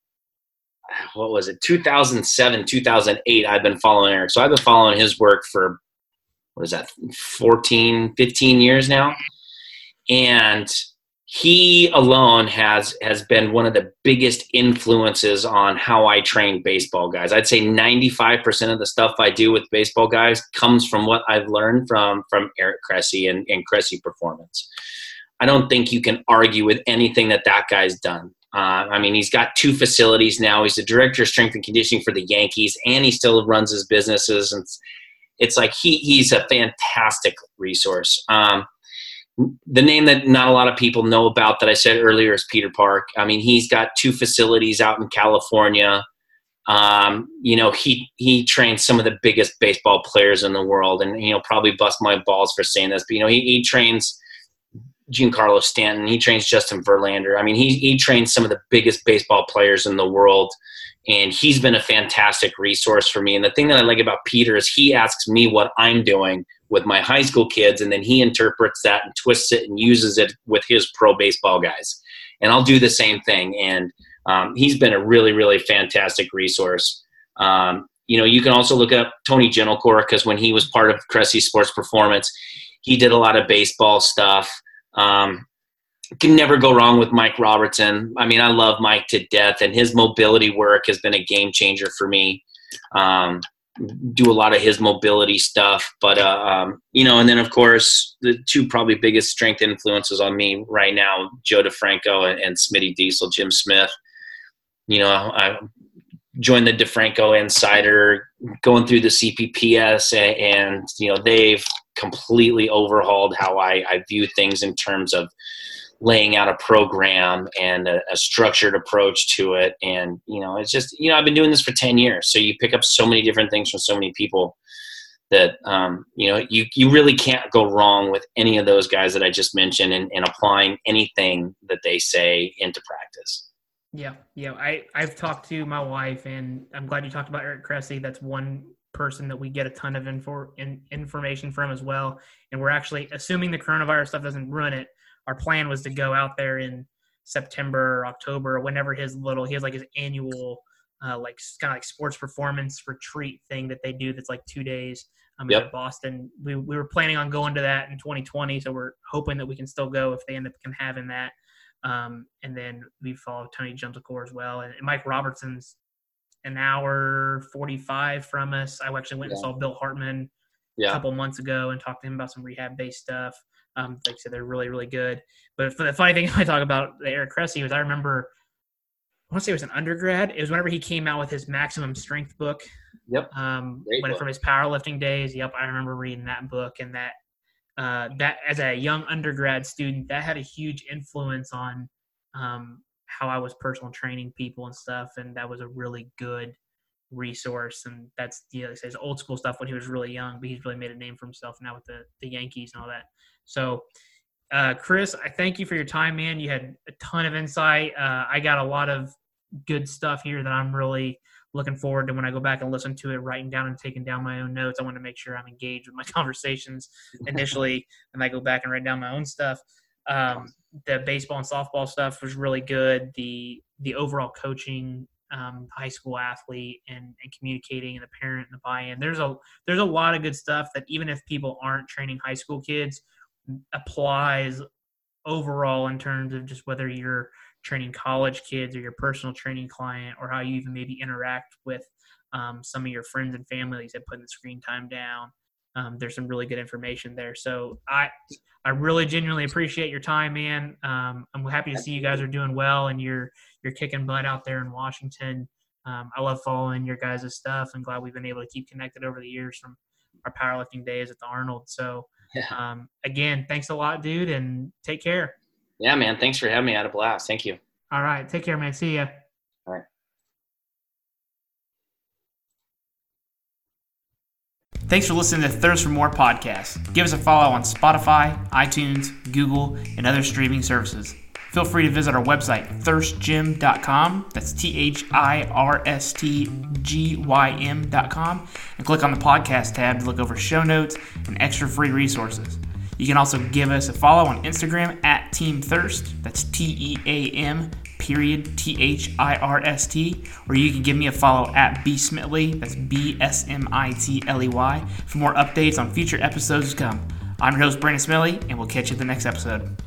what was it, 2007, 2008. I've been following Eric. So I've been following his work for, what is that, 14, 15 years now. And he alone has has been one of the biggest influences on how I train baseball guys. I'd say 95% of the stuff I do with baseball guys comes from what I've learned from from Eric Cressey and, and Cressey Performance. I don't think you can argue with anything that that guy's done. Uh, I mean, he's got two facilities now. He's the director of strength and conditioning for the Yankees, and he still runs his businesses. And it's, it's like he he's a fantastic resource. Um, the name that not a lot of people know about that I said earlier is Peter Park. I mean, he's got two facilities out in California. Um, you know, he he trains some of the biggest baseball players in the world, and he'll probably bust my balls for saying this, but you know, he, he trains Giancarlo Stanton. He trains Justin Verlander. I mean, he he trains some of the biggest baseball players in the world, and he's been a fantastic resource for me. And the thing that I like about Peter is he asks me what I'm doing with my high school kids, and then he interprets that and twists it and uses it with his pro baseball guys. And I'll do the same thing. And um, he's been a really, really fantastic resource. Um, you know, you can also look up Tony Gentilcore because when he was part of Cressey Sports Performance, he did a lot of baseball stuff. Um, can never go wrong with Mike Robertson. I mean, I love Mike to death, and his mobility work has been a game changer for me. Um, do a lot of his mobility stuff. But uh, um, you know, and then of course the two probably biggest strength influences on me right now, Joe DeFranco and, and Smitty Diesel, Jim Smith. You know, I joined the DeFranco Insider, going through the CPPS, and, you know they've completely overhauled how I, I view things in terms of laying out a program and a, a, structured approach to it. And, you know, it's just, you know, I've been doing this for 10 years. So you pick up so many different things from so many people that, um, you know, you, you really can't go wrong with any of those guys that I just mentioned and, and applying anything that they say into practice. Yeah. Yeah. I, I've talked to my wife and I'm glad you talked about Eric Cressey. That's one person that we get a ton of info, in, information from as well. And we're actually assuming the coronavirus stuff doesn't ruin it our plan was to go out there in September or October, or whenever his little he has like his annual uh, like kind of like sports performance retreat thing that they do that's like two days um, yep. in Boston. We, we were planning on going to that in 2020, so we're hoping that we can still go if they end up can having that. Um, and then we follow Tony Gentilcore as well, and, and, Mike Robertson's an hour 45 from us. I actually went yeah. and saw Bill Hartman yeah. a couple months ago and talked to him about some rehab based stuff. Um, like I said, they're really, really good. But the funny thing I talk about the Eric Cressey was I remember, I want to say it was an undergrad. It was whenever he came out with his maximum strength book. Yep. Um, when from his powerlifting days. Yep, I remember reading that book and that. Uh, that as a young undergrad student, that had a huge influence on um, how I was personal training people and stuff, and that was a really good resource. And that's you know, says old school stuff when he was really young, but he's really made a name for himself now with the the Yankees and all that. So, uh, Chris, I thank you for your time, man. You had a ton of insight. Uh, I got a lot of good stuff here that I'm really looking forward to when I go back and listen to it, writing down and taking down my own notes. I want to make sure I'm engaged with my conversations initially, and I go back and write down my own stuff. Um, the baseball and softball stuff was really good. The the overall coaching, um, high school athlete, and, and communicating, and the parent and the buy-in. There's a there's a lot of good stuff that even if people aren't training high school kids, applies overall in terms of just whether you're training college kids or your personal training client or how you even maybe interact with um, some of your friends and family that putting the screen time down. Um, there's some really good information there. So i i really genuinely appreciate your time man. Um, i'm happy to see you guys are doing well and you're you're kicking butt out there in washington. Um, i love following your guys' stuff and glad we've been able to keep connected over the years from our powerlifting days at the arnold. So yeah. Um, again, thanks a lot, dude, and take care. Yeah, man. Thanks for having me. I had a blast. Thank you. All right. Take care, man. See ya. All right. Thanks for listening to Thirst for More podcast. Give us a follow on Spotify, iTunes, Google, and other streaming services. Feel free to visit our website, thirstgym.com. That's T H I R S T G Y M.com. And click on the podcast tab to look over show notes and extra free resources. You can also give us a follow on Instagram at Team Thirst. That's T E A M period T H I R S T. Or you can give me a follow at B Smitley. That's B S M I T L E Y for more updates on future episodes to come. I'm your host, Brandon Smitley, and we'll catch you at the next episode.